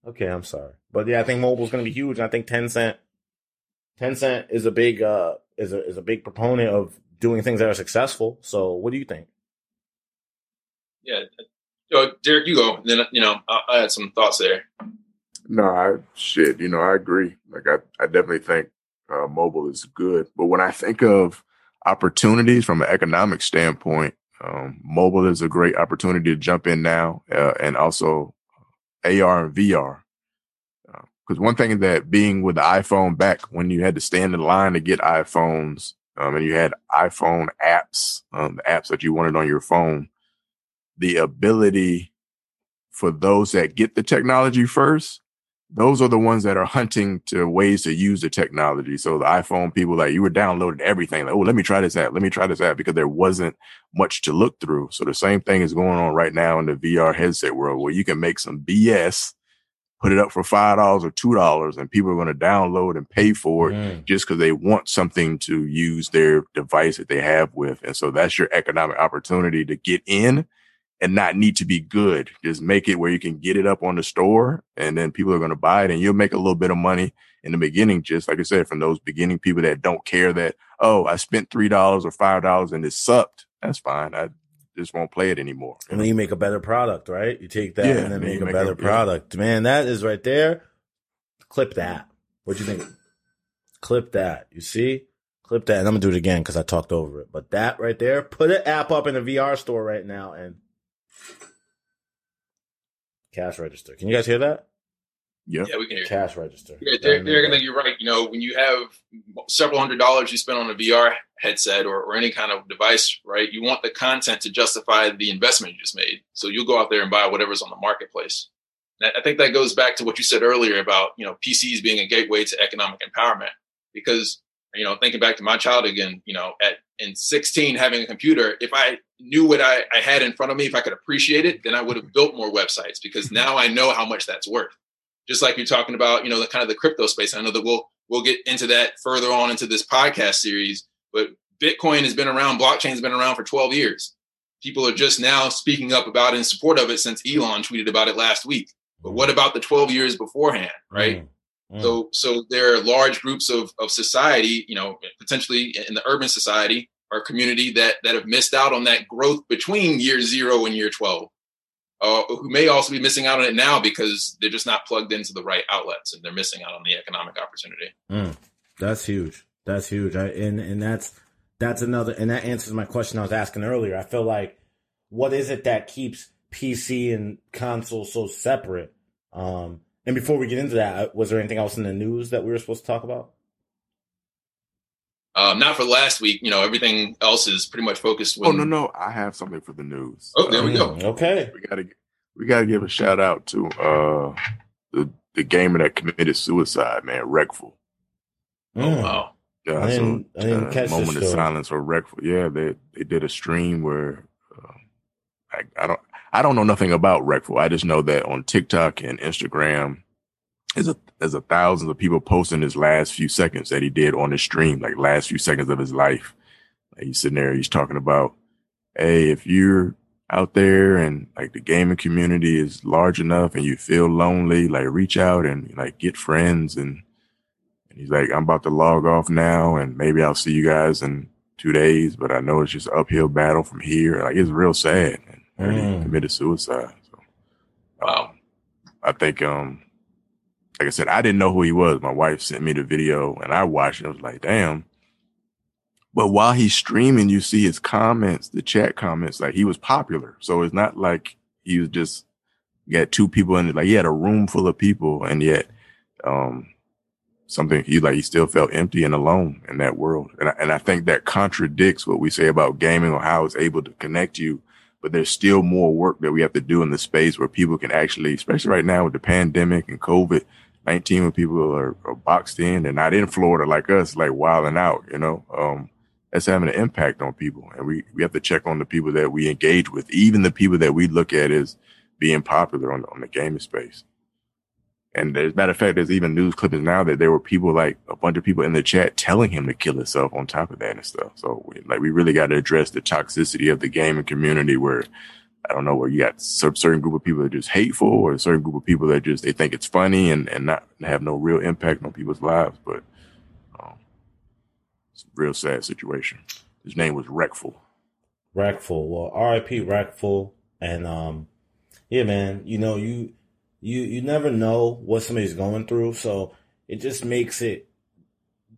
Okay, I'm sorry, but yeah, I think mobile is going to be huge. And I think Tencent, Tencent is a big uh is a is a big proponent of doing things that are successful. So, what do you think? Yeah. So, Derek, you go. Then you know I, I had some thoughts there. No, I shit. You know, I agree. Like, I, I definitely think uh, mobile is good. But when I think of opportunities from an economic standpoint, um, mobile is a great opportunity to jump in now, uh, and also AR and VR. Because one thing that being with the iPhone back when you had to stand in line to get iPhones um, and you had iPhone apps, um, the apps that you wanted on your phone, the ability for those that get the technology first, those are the ones that are hunting to ways to use the technology. So the iPhone people, like you were downloading everything. Like, oh, let me try this app. Let me try this app because there wasn't much to look through. So the same thing is going on right now in the VR headset world where you can make some BS put it up for five dollars or two dollars, and people are going to download and pay for it mm. just because they want something to use their device that they have with. And so that's your economic opportunity to get in and not need to be good. Just make it where you can get it up on the store, and then people are going to buy it, and you'll make a little bit of money in the beginning. Just like I said, from those beginning people that don't care that oh, I spent three dollars or five dollars and it sucked. That's fine. I just won't play it anymore. And then you make a better product, right? You take that yeah, and then make a better a, product. Yeah. Man, that is right there. Clip that. What do you think? Clip that. You see? Clip that. And I'm gonna do it again because I talked over it. But that right there, put an app up in a VR store right now and cash register. Can you guys hear that? Yeah, Yeah, we can hear cash register. Yeah, Derek, Derek, I think you're right. You know, when you have several hundred dollars you spend on a VR headset or, or any kind of device, right? You want the content to justify the investment you just made. So you'll go out there and buy whatever's on the marketplace. And I think that goes back to what you said earlier about you know PCs being a gateway to economic empowerment. Because you know, thinking back to my childhood again, you know, at in 16 having a computer, if I knew what I, I had in front of me, if I could appreciate it, then I would have built more websites because now I know how much that's worth just like you're talking about, you know, the kind of the crypto space. I know that we'll we'll get into that further on into this podcast series, but Bitcoin has been around, blockchain has been around for 12 years. People are just now speaking up about it in support of it since Elon tweeted about it last week. But what about the 12 years beforehand, right? Mm, mm. So so there are large groups of of society, you know, potentially in the urban society or community that that have missed out on that growth between year 0 and year 12 uh, who may also be missing out on it now because they're just not plugged into the right outlets and they're missing out on the economic opportunity. Mm, that's huge. That's huge. I, and and that's that's another and that answers my question I was asking earlier. I feel like what is it that keeps PC and console so separate? Um, and before we get into that, uh, was there anything else in the news that we were supposed to talk about? Um, not for last week. You know, everything else is pretty much focused. When... Oh no, no, I have something for the news. Oh, there we go. Mm, okay, we gotta we gotta give a shout out to uh the the gamer that committed suicide, man, Reckful. Mm. Oh wow. Yeah, I didn't, so, I didn't uh, catch moment of silence for Reckful. Yeah, they they did a stream where uh, I, I don't I don't know nothing about Reckful. I just know that on TikTok and Instagram, there's a there's a thousands of people posting his last few seconds that he did on his stream, like last few seconds of his life. Like he's sitting there, he's talking about, hey, if you're out there and like the gaming community is large enough and you feel lonely, like reach out and like get friends and and he's like, I'm about to log off now and maybe I'll see you guys in two days, but I know it's just uphill battle from here. Like it's real sad. And mm. he committed suicide. So um, I think um like I said, I didn't know who he was. My wife sent me the video and I watched it. I was like, damn. But while he's streaming, you see his comments, the chat comments, like he was popular. So it's not like he was just got two people in it. Like he had a room full of people and yet, um, something he like, he still felt empty and alone in that world. And I, and I think that contradicts what we say about gaming or how it's able to connect you. But there's still more work that we have to do in the space where people can actually, especially right now with the pandemic and COVID, 19 when people are, are, boxed in and not in Florida like us, like wilding out, you know, um, that's having an impact on people. And we, we have to check on the people that we engage with, even the people that we look at as being popular on, on the gaming space. And as a matter of fact, there's even news clippings now that there were people like a bunch of people in the chat telling him to kill himself on top of that and stuff. So we, like we really got to address the toxicity of the gaming community where I don't know where you got certain group of people that are just hateful or a certain group of people that just, they think it's funny and, and not have no real impact on people's lives. But, um, it's a real sad situation. His name was Reckful. Reckful. Well, RIP Reckful. And, um, yeah, man, you know, you, you, you never know what somebody's going through. So it just makes it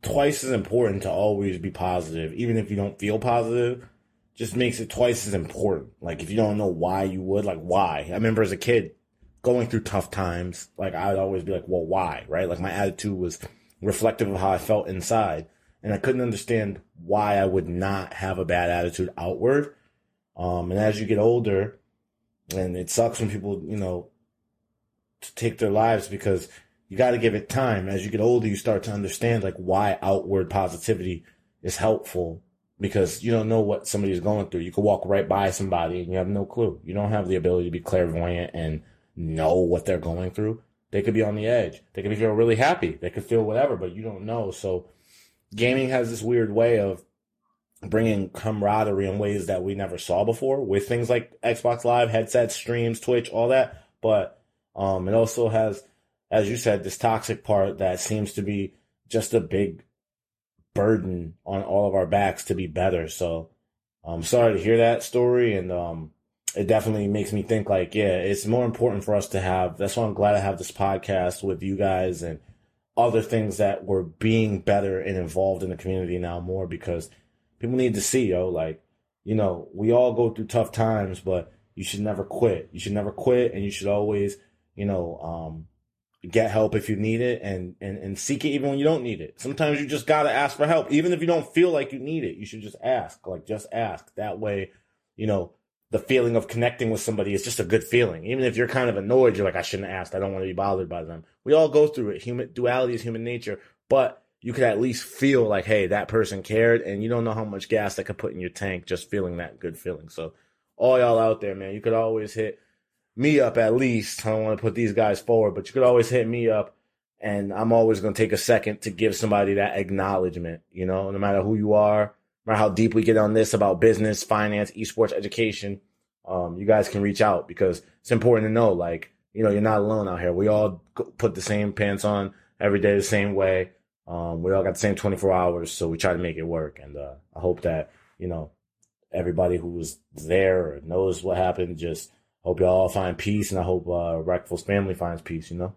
twice as important to always be positive, even if you don't feel positive just makes it twice as important. Like if you don't know why you would, like why? I remember as a kid going through tough times, like I'd always be like, well, why? Right? Like my attitude was reflective of how I felt inside. and I couldn't understand why I would not have a bad attitude outward. Um, and as you get older, and it sucks when people, you know, to take their lives because you got to give it time. As you get older, you start to understand like why outward positivity is helpful because you don't know what somebody is going through. You could walk right by somebody and you have no clue. You don't have the ability to be clairvoyant and know what they're going through. They could be on the edge. They could feel really happy. They could feel whatever, but you don't know. So gaming has this weird way of bringing camaraderie in ways that we never saw before with things like Xbox Live, headsets, streams, Twitch, all that. But um, it also has, as you said, this toxic part that seems to be just a big burden on all of our backs to be better. So I'm sorry to hear that story. And um, it definitely makes me think like, yeah, it's more important for us to have. That's why I'm glad I have this podcast with you guys and other things that we're being better and involved in the community now more because people need to see, yo, like, you know, we all go through tough times, but you should never quit. You should never quit and you should always, you know, um, get help if you need it and, and, and seek it even when you don't need it. Sometimes you just gotta ask for help. Even if you don't feel like you need it, you should just ask. Like just ask. That way, you know, the feeling of connecting with somebody is just a good feeling. Even if you're kind of annoyed, you're like, I shouldn't ask. I don't want to be bothered by them. We all go through it. Human duality is human nature, but you could at least feel like, hey, that person cared, and you don't know how much gas that could put in your tank just feeling that good feeling. So, all y'all out there, man, you could always hit me up at least. I don't want to put these guys forward, but you could always hit me up, and I'm always going to take a second to give somebody that acknowledgement. You know, no matter who you are, no matter how deep we get on this about business, finance, esports, education, um, you guys can reach out because it's important to know, like, you know, you're not alone out here. We all put the same pants on every day the same way. Um, we all got the same 24 hours, so we try to make it work. And uh, I hope that you know everybody who was there or knows what happened. Just hope y'all find peace, and I hope uh, Reckful's family finds peace. You know.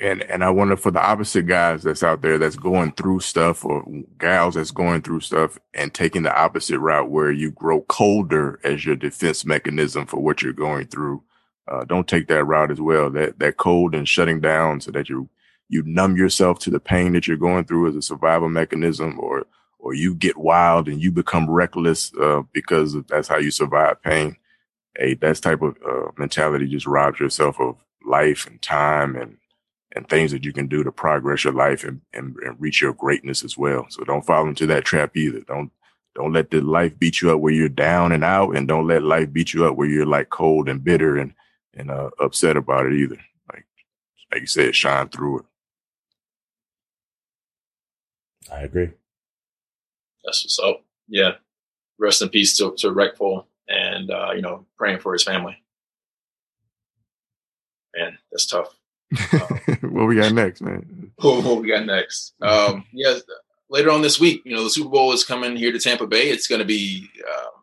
And and I wonder for the opposite guys that's out there that's going through stuff or gals that's going through stuff and taking the opposite route where you grow colder as your defense mechanism for what you're going through. Uh, don't take that route as well. That that cold and shutting down so that you you numb yourself to the pain that you're going through as a survival mechanism, or or you get wild and you become reckless uh, because that's how you survive pain. Hey, that type of uh, mentality just robs yourself of life and time and and things that you can do to progress your life and, and, and reach your greatness as well. So don't fall into that trap either. Don't don't let the life beat you up where you're down and out, and don't let life beat you up where you're like cold and bitter and and uh, upset about it either. Like like you said, shine through it. I agree. That's what's up. Yeah. Rest in peace to, to Reckful and, uh, you know, praying for his family. Man, that's tough. what we got next, man? What, we got next? Um, yeah, later on this week, you know, the Super Bowl is coming here to Tampa Bay. It's going to be uh,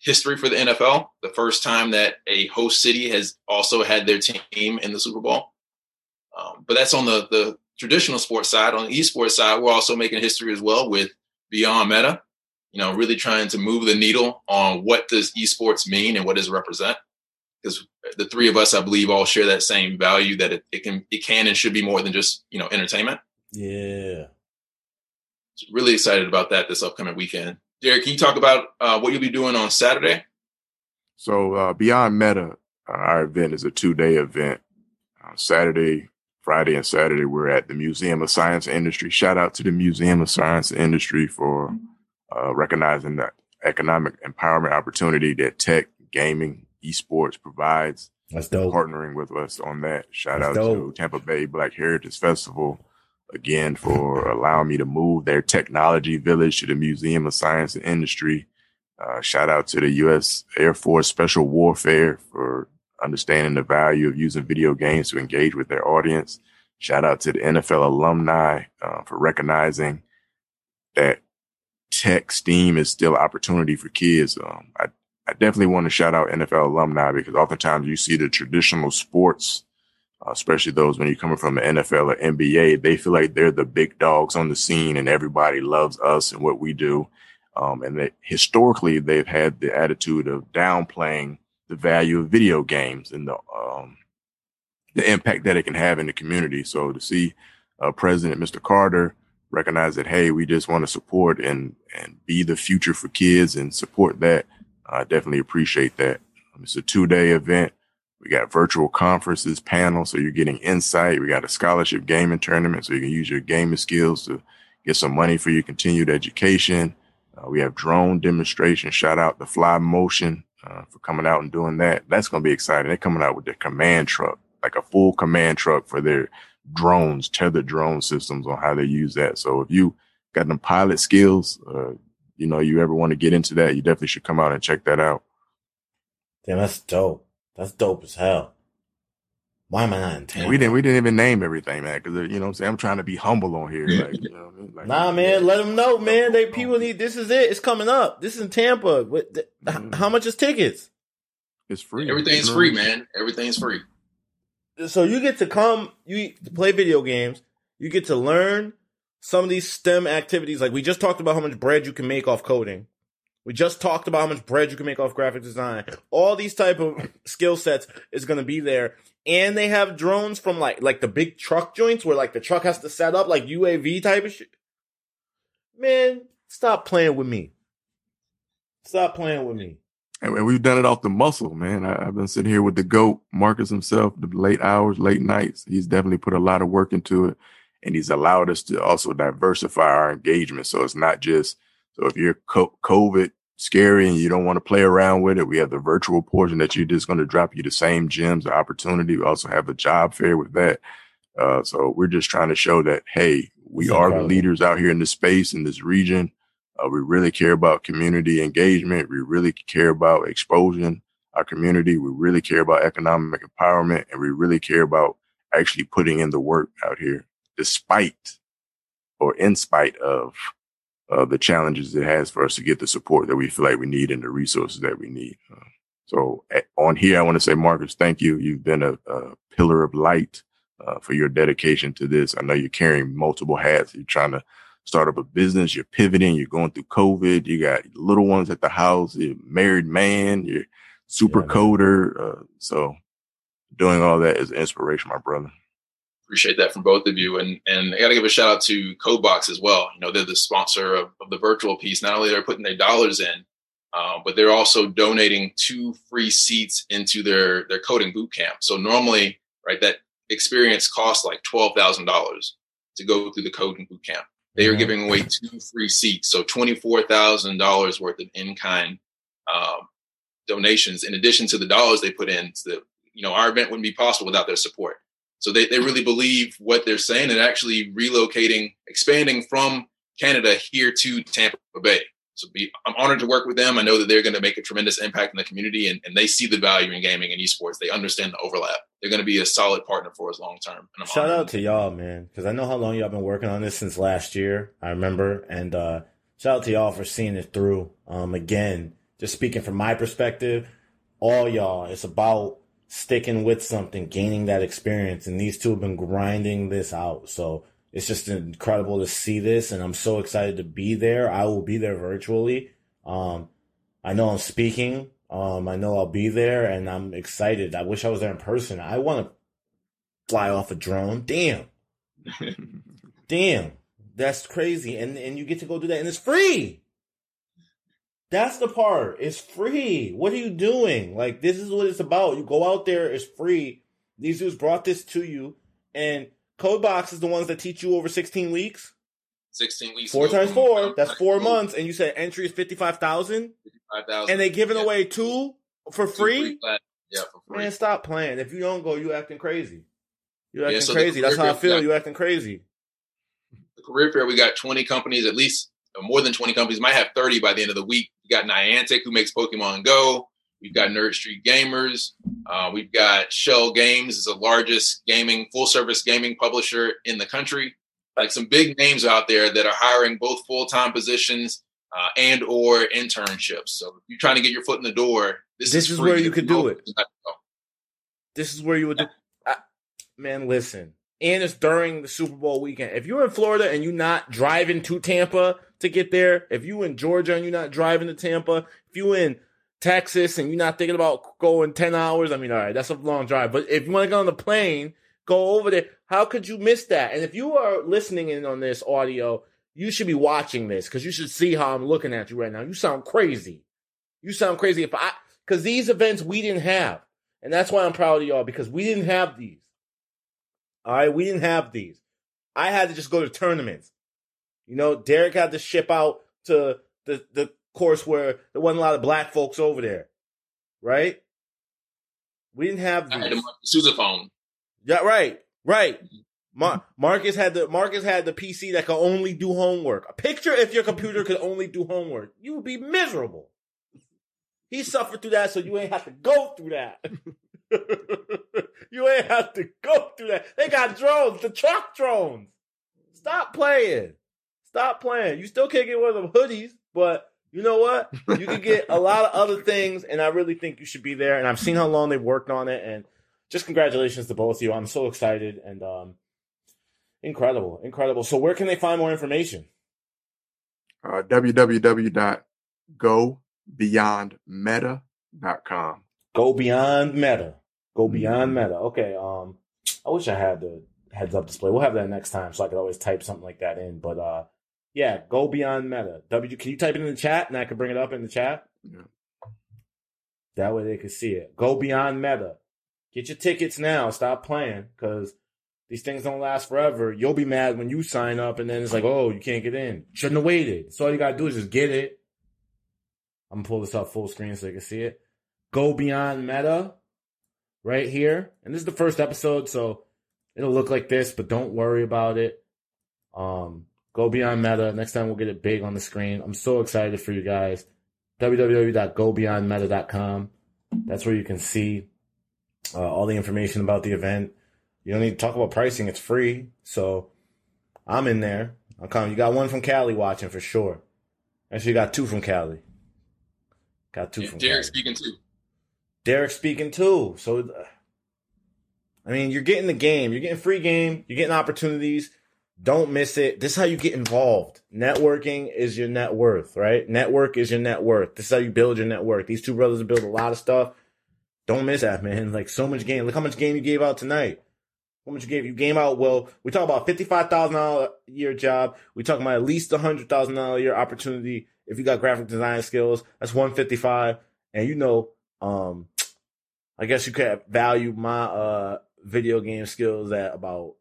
history for the NFL. The first time that a host city has also had their team in the Super Bowl. Um, but that's on the the traditional sports side. On the esports side, we're also making history as well with Beyond Meta. You know, really trying to move the needle on what does esports mean and what does it represent. Because the three of us, I believe, all share that same value that it, it can it can and should be more than just you know entertainment. Yeah. So really excited about that this upcoming weekend. Derek, can you talk about uh, what you'll be doing on Saturday? So uh, Beyond Meta, uh, our event is a two-day event. Uh, Saturday, Friday, and Saturday, we're at the Museum of Science and Industry. Shout out to the Museum of Science and Industry for uh, recognizing the economic empowerment opportunity that tech, gaming, esports provides. That's dope. Partnering with us on that. Shout That's out dope. to Tampa Bay Black Heritage Festival again for allowing me to move their technology village to the Museum of Science and Industry. Uh, shout out to the U.S. Air Force Special Warfare for understanding the value of using video games to engage with their audience. Shout out to the NFL alumni uh, for recognizing that tech STEAM is still opportunity for kids. Um, I, I definitely want to shout out NFL alumni because oftentimes you see the traditional sports uh, especially those when you're coming from the NFL or NBA, they feel like they're the big dogs on the scene and everybody loves us and what we do. Um, and they, historically, they've had the attitude of downplaying the value of video games and the um, the impact that it can have in the community. So to see uh, President Mr. Carter recognize that hey, we just want to support and and be the future for kids and support that. I definitely appreciate that. Um, it's a two day event. We got virtual conferences, panels, so you're getting insight. We got a scholarship gaming tournament, so you can use your gaming skills to get some money for your continued education. Uh, we have drone demonstration. Shout out to Fly Motion uh, for coming out and doing that. That's going to be exciting. They're coming out with their command truck, like a full command truck for their drones, tethered drone systems on how they use that. So if you got them pilot skills, uh, you know, you ever want to get into that, you definitely should come out and check that out. Damn, that's dope. That's dope as hell. Why am I not in Tampa? We didn't. We didn't even name everything, man. Because you know, what I'm saying I'm trying to be humble on here. Like, you know, like, nah, man. Let them know, man. They people need. This is it. It's coming up. This is in Tampa. What? The, mm-hmm. How much is tickets? It's free. Everything's free, man. Everything's free. So you get to come. You play video games. You get to learn some of these STEM activities. Like we just talked about how much bread you can make off coding. We just talked about how much bread you can make off graphic design. All these type of skill sets is going to be there. And they have drones from like like the big truck joints where like the truck has to set up like UAV type of shit. Man, stop playing with me. Stop playing with me. And we've done it off the muscle, man. I, have been sitting here with the GOAT, Marcus himself, the late hours, late nights. He's definitely put a lot of work into it. And he's allowed us to also diversify our engagement. So it's not just, so if you're COVID scary and you don't want to play around with it, we have the virtual portion that you're just going to drop you the same gems or opportunity. We also have the job fair with that. Uh, so we're just trying to show that, hey, we are the leaders out here in this space, in this region. Uh, we really care about community engagement. We really care about exposing our community. We really care about economic empowerment and we really care about actually putting in the work out here, despite or in spite of uh, the challenges it has for us to get the support that we feel like we need and the resources that we need. Uh, so at, on here, I want to say, Marcus, thank you. You've been a, a pillar of light uh, for your dedication to this. I know you're carrying multiple hats. You're trying to start up a business. You're pivoting. You're going through COVID. You got little ones at the house. You're married man. You're super yeah, coder. Uh, so doing all that is inspiration, my brother appreciate that from both of you. And and I got to give a shout out to CodeBoxx as well. You know, they're the sponsor of, of the virtual piece. Not only they're putting their dollars in, uh, but they're also donating two free seats into their their coding boot camp. So normally, right, that experience costs like twelve thousand dollars to go through the coding boot camp. They are giving away two free seats, so twenty four thousand dollars worth of in kind um, donations, in addition to the dollars they put in. To the, you know, our event wouldn't be possible without their support. So they, they really believe what they're saying and actually relocating, expanding from Canada here to Tampa Bay. So be, I'm honored to work with them. I know that they're going to make a tremendous impact in the community and, and they see the value in gaming and esports. They understand the overlap. They're going to be a solid partner for us long term. Shout out to y'all, man, because I know how long y'all been working on this since last year. I remember. And uh, shout out to y'all for seeing it through. Um, again, just speaking from my perspective, all y'all, it's about sticking with something, gaining that experience. And these two have been grinding this out. So it's just incredible to see this. And I'm so excited to be there. I will be there virtually. Um, I know I'm speaking. Um, I know I'll be there and I'm excited. I wish I was there in person. I want to fly off a drone. Damn. Damn. That's crazy. And, and you get to go do that and it's free. That's the part. It's free. What are you doing? Like this is what it's about. You go out there. It's free. These dudes brought this to you, and CodeBoxx is the ones that teach you over sixteen weeks. Sixteen weeks. Four times four. That's four months, and you said entry is fifty five thousand. Fifty-five thousand. And they giving yeah. away two for free. Two yeah, for free. Man, stop playing. If you don't go, you acting crazy. You acting yeah, so crazy. That's how I feel. Got, you acting crazy. The career fair, we got twenty companies, at least uh, more than twenty companies. Might have thirty by the end of the week we got Niantic who makes Pokemon Go. We've got Nerd Street Gamers. Uh, we've got Schell Games is the largest gaming full service gaming publisher in the country. Like some big names out there that are hiring both full time positions uh, and or internships. So if you're trying to get your foot in the door, this, this is, is where you could do it. This is where you would do. I, man, listen. And it's during the Super Bowl weekend. If you're in Florida and you're not driving to Tampa to get there. If you in Georgia and you're not driving to Tampa, if you in Texas and you're not thinking about going 10 hours, I mean, all right, that's a long drive. But if you want to get on the plane, Go over there. How could you miss that? And if you are listening in on this audio, you should be watching this because you should see how I'm looking at you right now. You sound crazy. You sound crazy. If I, because these events we didn't have. And that's why I'm proud of y'all because we didn't have these. All right. We didn't have these. I had to just go to tournaments. You know, Derek had to ship out to the, the course where there wasn't a lot of black folks over there. Right? We didn't have these. I had a sousaphone. Yeah, right, right. Mm-hmm. Mar- Marcus had the Marcus had the PC that could only do homework. A picture if your computer could only do homework, you would be miserable. He suffered through that, so you ain't have to go through that. you ain't have to go through that. They got drones, the truck drones. Stop playing. Stop playing. You still can't get one of them hoodies, but you know what? You can get a lot of other things, and I really think you should be there. And I've seen how long they've worked on it, and just congratulations to both of you. I'm so excited and um, incredible, incredible. So, where can they find more information? Uh, www.gobeyondmeta.com. Go beyond meta. Go beyond meta. Okay. Um, I wish I had the heads up display. We'll have that next time, so I could always type something like that in. But uh, yeah, go beyond meta. W. Can you type it in the chat and I can bring it up in the chat? Yeah. That way they can see it. Go beyond meta. Get your tickets now. Stop playing because these things don't last forever. You'll be mad when you sign up and then it's like, oh, you can't get in. Shouldn't have waited. So all you gotta do is just get it. I'm gonna pull this up full screen so you can see it. Go beyond meta right here. And this is the first episode, so it'll look like this, but don't worry about it. Um, go beyond meta. Next time we'll get it big on the screen. I'm so excited for you guys. www.gobeyondmeta.com. That's where you can see uh, all the information about the event. You don't need to talk about pricing; it's free. So I'm in there. I'm coming. You got one from Cali watching for sure. Actually, you got two from Cali. Got two Yeah, from Derek Cali. speaking too. Derek speaking too. So, I mean, you're getting the game. You're getting free game. You're getting opportunities. Don't miss it. This is how you get involved. Networking is your net worth, right? Network is your net worth. This is how you build your network. These two brothers build a lot of stuff. Don't miss that, man. Like so much game. Look how much game you gave out tonight. How much you gave you game out? Well, we talk about fifty five thousand dollar a year job. We talk about at least a hundred thousand dollar a year opportunity if you got graphic design skills. That's one fifty five, and you know, um, I guess you could value my uh video game skills at about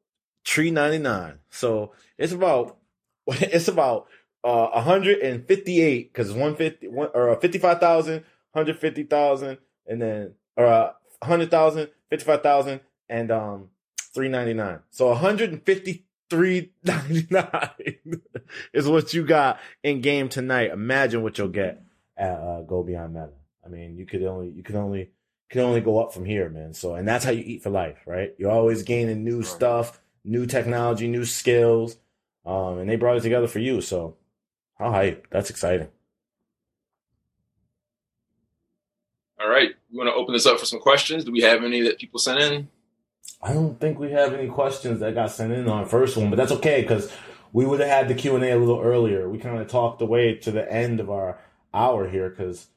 three ninety nine. So it's about it's about uh 158 because 150 one, or 55,000, 150,000 and then or uh, 100,000, 55,000 and um 399. So 153.99 is what you got in game tonight. Imagine what you'll get at uh, Go Beyond Meta. I mean, you could only you could only can only go up from here, man. So, and that's how you eat for life, right? You're always gaining new stuff, new technology, new skills. Um, and they brought it together for you. So, how hype. That's exciting. All right, we want to open this up for some questions. Do we have any that people sent in? I don't think we have any questions that got sent in on first one, but that's okay because we would have had the Q and A a little earlier. We kind of talked away to the end of our hour here because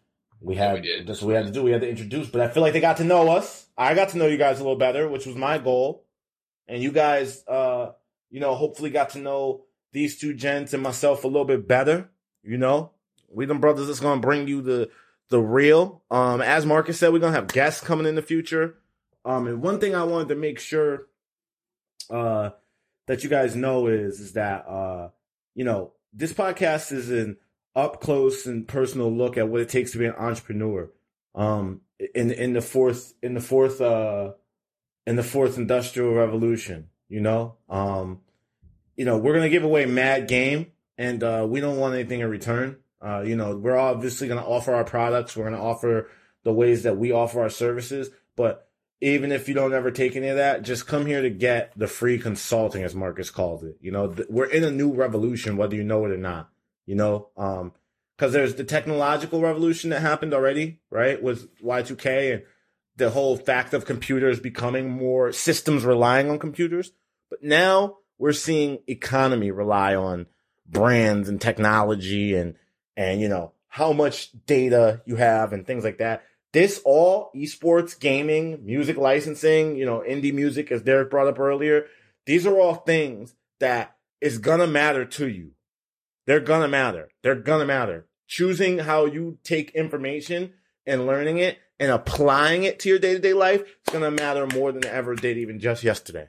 we Yeah, had we did. that's what we had to do. We had to introduce, but I feel like they got to know us. I got to know you guys a little better, which was my goal, and you guys, uh, you know, hopefully got to know these two gents and myself a little bit better. You know, we them brothers that's gonna bring you the the real. Um, as Marcus said, we're gonna have guests coming in the future. Um, and one thing I wanted to make sure uh that you guys know is is that uh you know this podcast is an up close and personal look at what it takes to be an entrepreneur. Um, in in the fourth in the fourth uh in the fourth industrial revolution, you know, um, you know, we're gonna give away mad game, and uh, we don't want anything in return. Uh, you know, we're obviously gonna offer our products. We're gonna offer the ways that we offer our services, but even if you don't ever take any of that, just come here to get the free consulting, as Marcus calls it. You know, th- we're in a new revolution, whether you know it or not. You know, um, because there's the technological revolution that happened already, right, with Y2K and the whole fact of computers becoming more systems relying on computers. But now we're seeing economy rely on brands and technology and and you know how much data you have and things like that. this all esports, gaming, music licensing, you know, indie music, as Derek brought up earlier, these are all things that is gonna matter to you. They're gonna matter. They're gonna matter. Choosing how you take information and learning it and applying it to your day to day life is gonna matter more than ever did even just yesterday.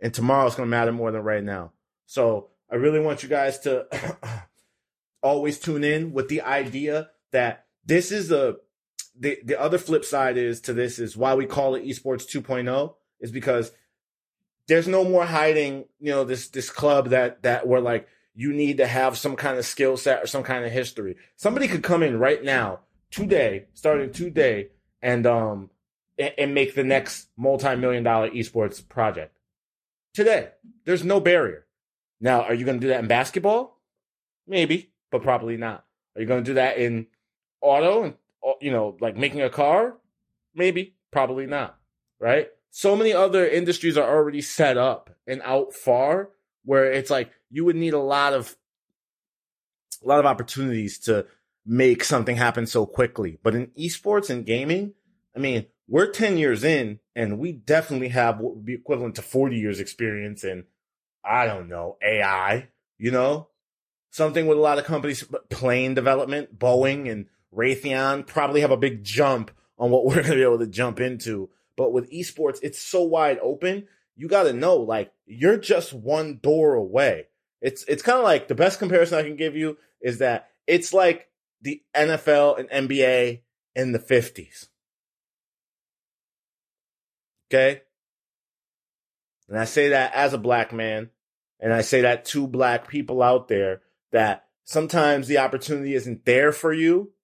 And tomorrow is gonna matter more than right now. So I really want you guys to always tune in with the idea that this is a the the other flip side is to this is why we call it esports 2.0 is because there's no more hiding you know this this club that that where like you need to have some kind of skill set or some kind of history somebody could come in right now today starting today and um and, make the next multi-million dollar esports project. Today. There's no barrier. Now are you going to do that in basketball? Maybe but probably not. Are you going to do that in auto and you know, like making a car? Maybe, probably not, right? So many other industries are already set up and out far where it's like you would need a lot of a lot of opportunities to make something happen so quickly. But in esports and gaming, I mean, we're 10 years in and we definitely have what would be equivalent to 40 years experience in I don't know, AI, you know? Something with a lot of companies plane development, Boeing and Raytheon probably have a big jump on what we're going to be able to jump into. But with esports, it's so wide open. You got to know, like, you're just one door away. It's, it's kind of like the best comparison I can give you is that it's like the NFL and NBA in the 50s. Okay. And I say that as a black man. And I say that to black people out there that sometimes the opportunity isn't there for you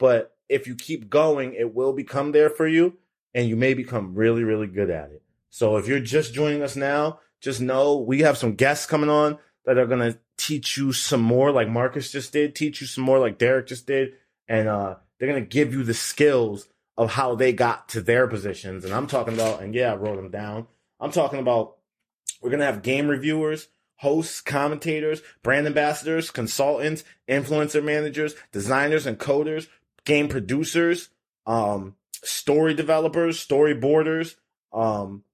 but if you keep going, it will become there for you and you may become really, really good at it. So if you're just joining us now, just know we have some guests coming on that are going to teach you some more, like Marcus just did, teach you some more, like Derek just did. And uh, they're to give you the skills of how they got to their positions. And I'm talking about, and yeah, I wrote them down. I'm talking about we're to have game reviewers, hosts, commentators, brand ambassadors, consultants, influencer managers, designers, and coders game producers, um, story developers, storyboarders, um,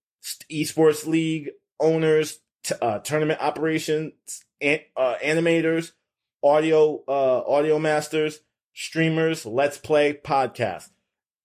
esports league owners, t- uh, tournament operations, an- uh, animators, audio, uh, audio masters, streamers, let's play podcast.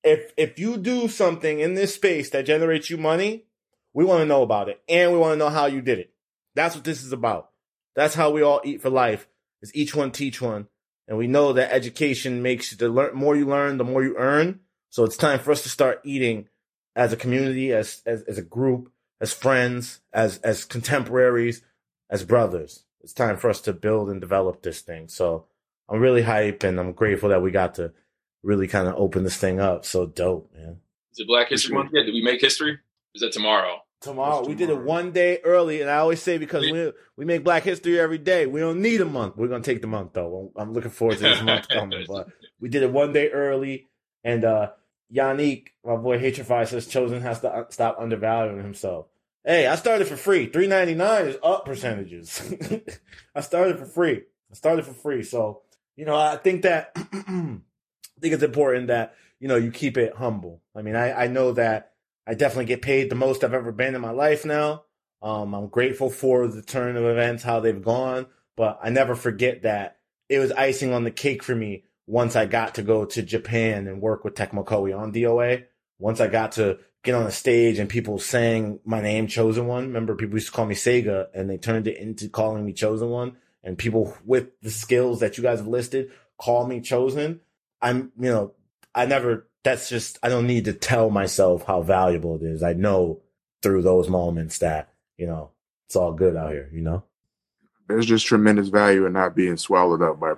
If, if you do something in this space that generates you money, we want to know about it and we want to know how you did it. That's what this is about. That's how we all eat for life is each one teach one. And we know that education makes you the learn more you learn, the more you earn. So it's time for us to start eating as a community, as, as, as a group, as friends, as, as contemporaries, as brothers. It's time for us to build and develop this thing. So I'm really hype and I'm grateful that we got to really kind of open this thing up. So dope, man. Is it Black History Month yet? Did we make history? Is that tomorrow? Tomorrow. We did it one day early, and I always say because we we make Black History every day, we don't need a month. We're gonna take the month though. I'm looking forward to this month coming, but we did it one day early, and uh Yannick, my boy Hatrify says Chosen has to stop undervaluing himself. Hey, I started for free. Three ninety nine is up percentages. I started for free. I started for free. So you know, I think that I think it's important that you know you keep it humble. I mean, I I know that I definitely get paid the most I've ever been in my life now. Um, I'm grateful for the turn of events, how they've gone, but I never forget that it was icing on the cake for me once I got to go to Japan and work with Tecmo Koei on DOA. Once I got to get on the stage and people saying my name, Chosen One. Remember, people used to call me Sega and they turned it into calling me Chosen One. And people with the skills that you guys have listed call me Chosen. I'm, you know, I never that's just I don't need to tell myself how valuable it is. I know through those moments that, you know, it's all good out here, you know? There's just tremendous value in not being swallowed up by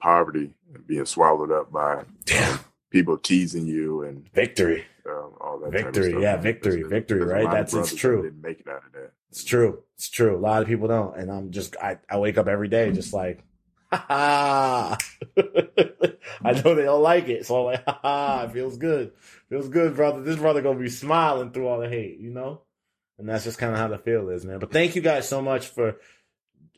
poverty and being swallowed up by Damn. people teasing you and victory. Um, all that victory, yeah, victory, victory, right? That's it's true. Didn't make it out of that. It's true. It's true. A lot of people don't, and I'm just I, I wake up every day just like ha I know they don't like it, so I'm like, ha ha, it feels good. Feels good, brother. This brother gonna be smiling through all the hate, you know? And that's just kind of how the feel is, man. But thank you guys so much for,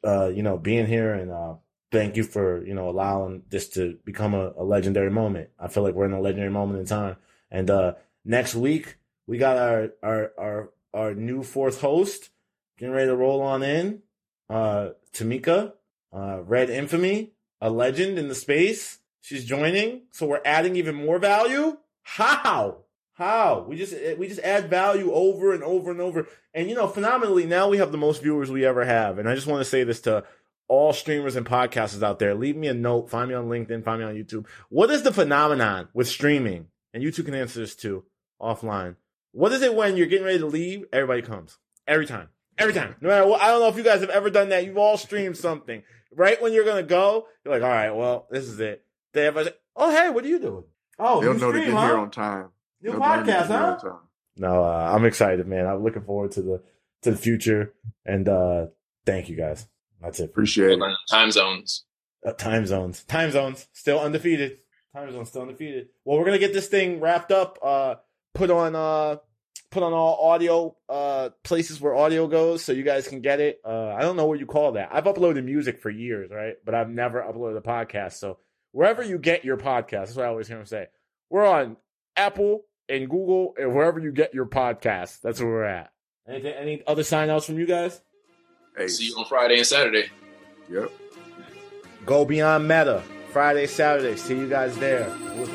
uh, you know, being here and, uh, thank you for you know allowing this to become a, a legendary moment. I feel like we're in a legendary moment in time. And uh, next week we got our our our our new fourth host getting ready to roll on in. Uh, Tamika, uh, Red Infamy, a legend in the space. She's joining, so we're adding even more value. How? How? We just we just add value over and over and over. And you know, phenomenally, now we have the most viewers we ever have. And I just want to say this to all streamers and podcasters out there. Leave me a note. Find me on LinkedIn. Find me on YouTube. What is the phenomenon with streaming? And you two can answer this too offline. What is it when you're getting ready to leave? Everybody comes every time. Every time. No matter what, I don't know if you guys have ever done that. You've all streamed something. Right when you're gonna go, you're like, all right, well, this is it. They have a, oh hey, what are you doing? Oh, They'll you know to get huh? here on time. New They'll know podcast, here huh? on time. No, uh, I'm excited, man. I'm looking forward to the to the future, and uh thank you guys. That's it. Appreciate it. Time zones. Uh, time zones, time zones, still undefeated. Time zones still undefeated. Well, we're gonna get this thing wrapped up. Uh, put on uh, put on all audio uh places where audio goes, so you guys can get it. Uh, I don't know what you call that. I've uploaded music for years, right? But I've never uploaded a podcast. So wherever you get your podcast, that's what I always hear them say. We're on Apple and Google and wherever you get your podcast. That's where we're at. Anything, any other sign outs from you guys? Hey, See you on Friday and Saturday. yep. Go beyond meta. Friday, Saturday. See you guys there. Looking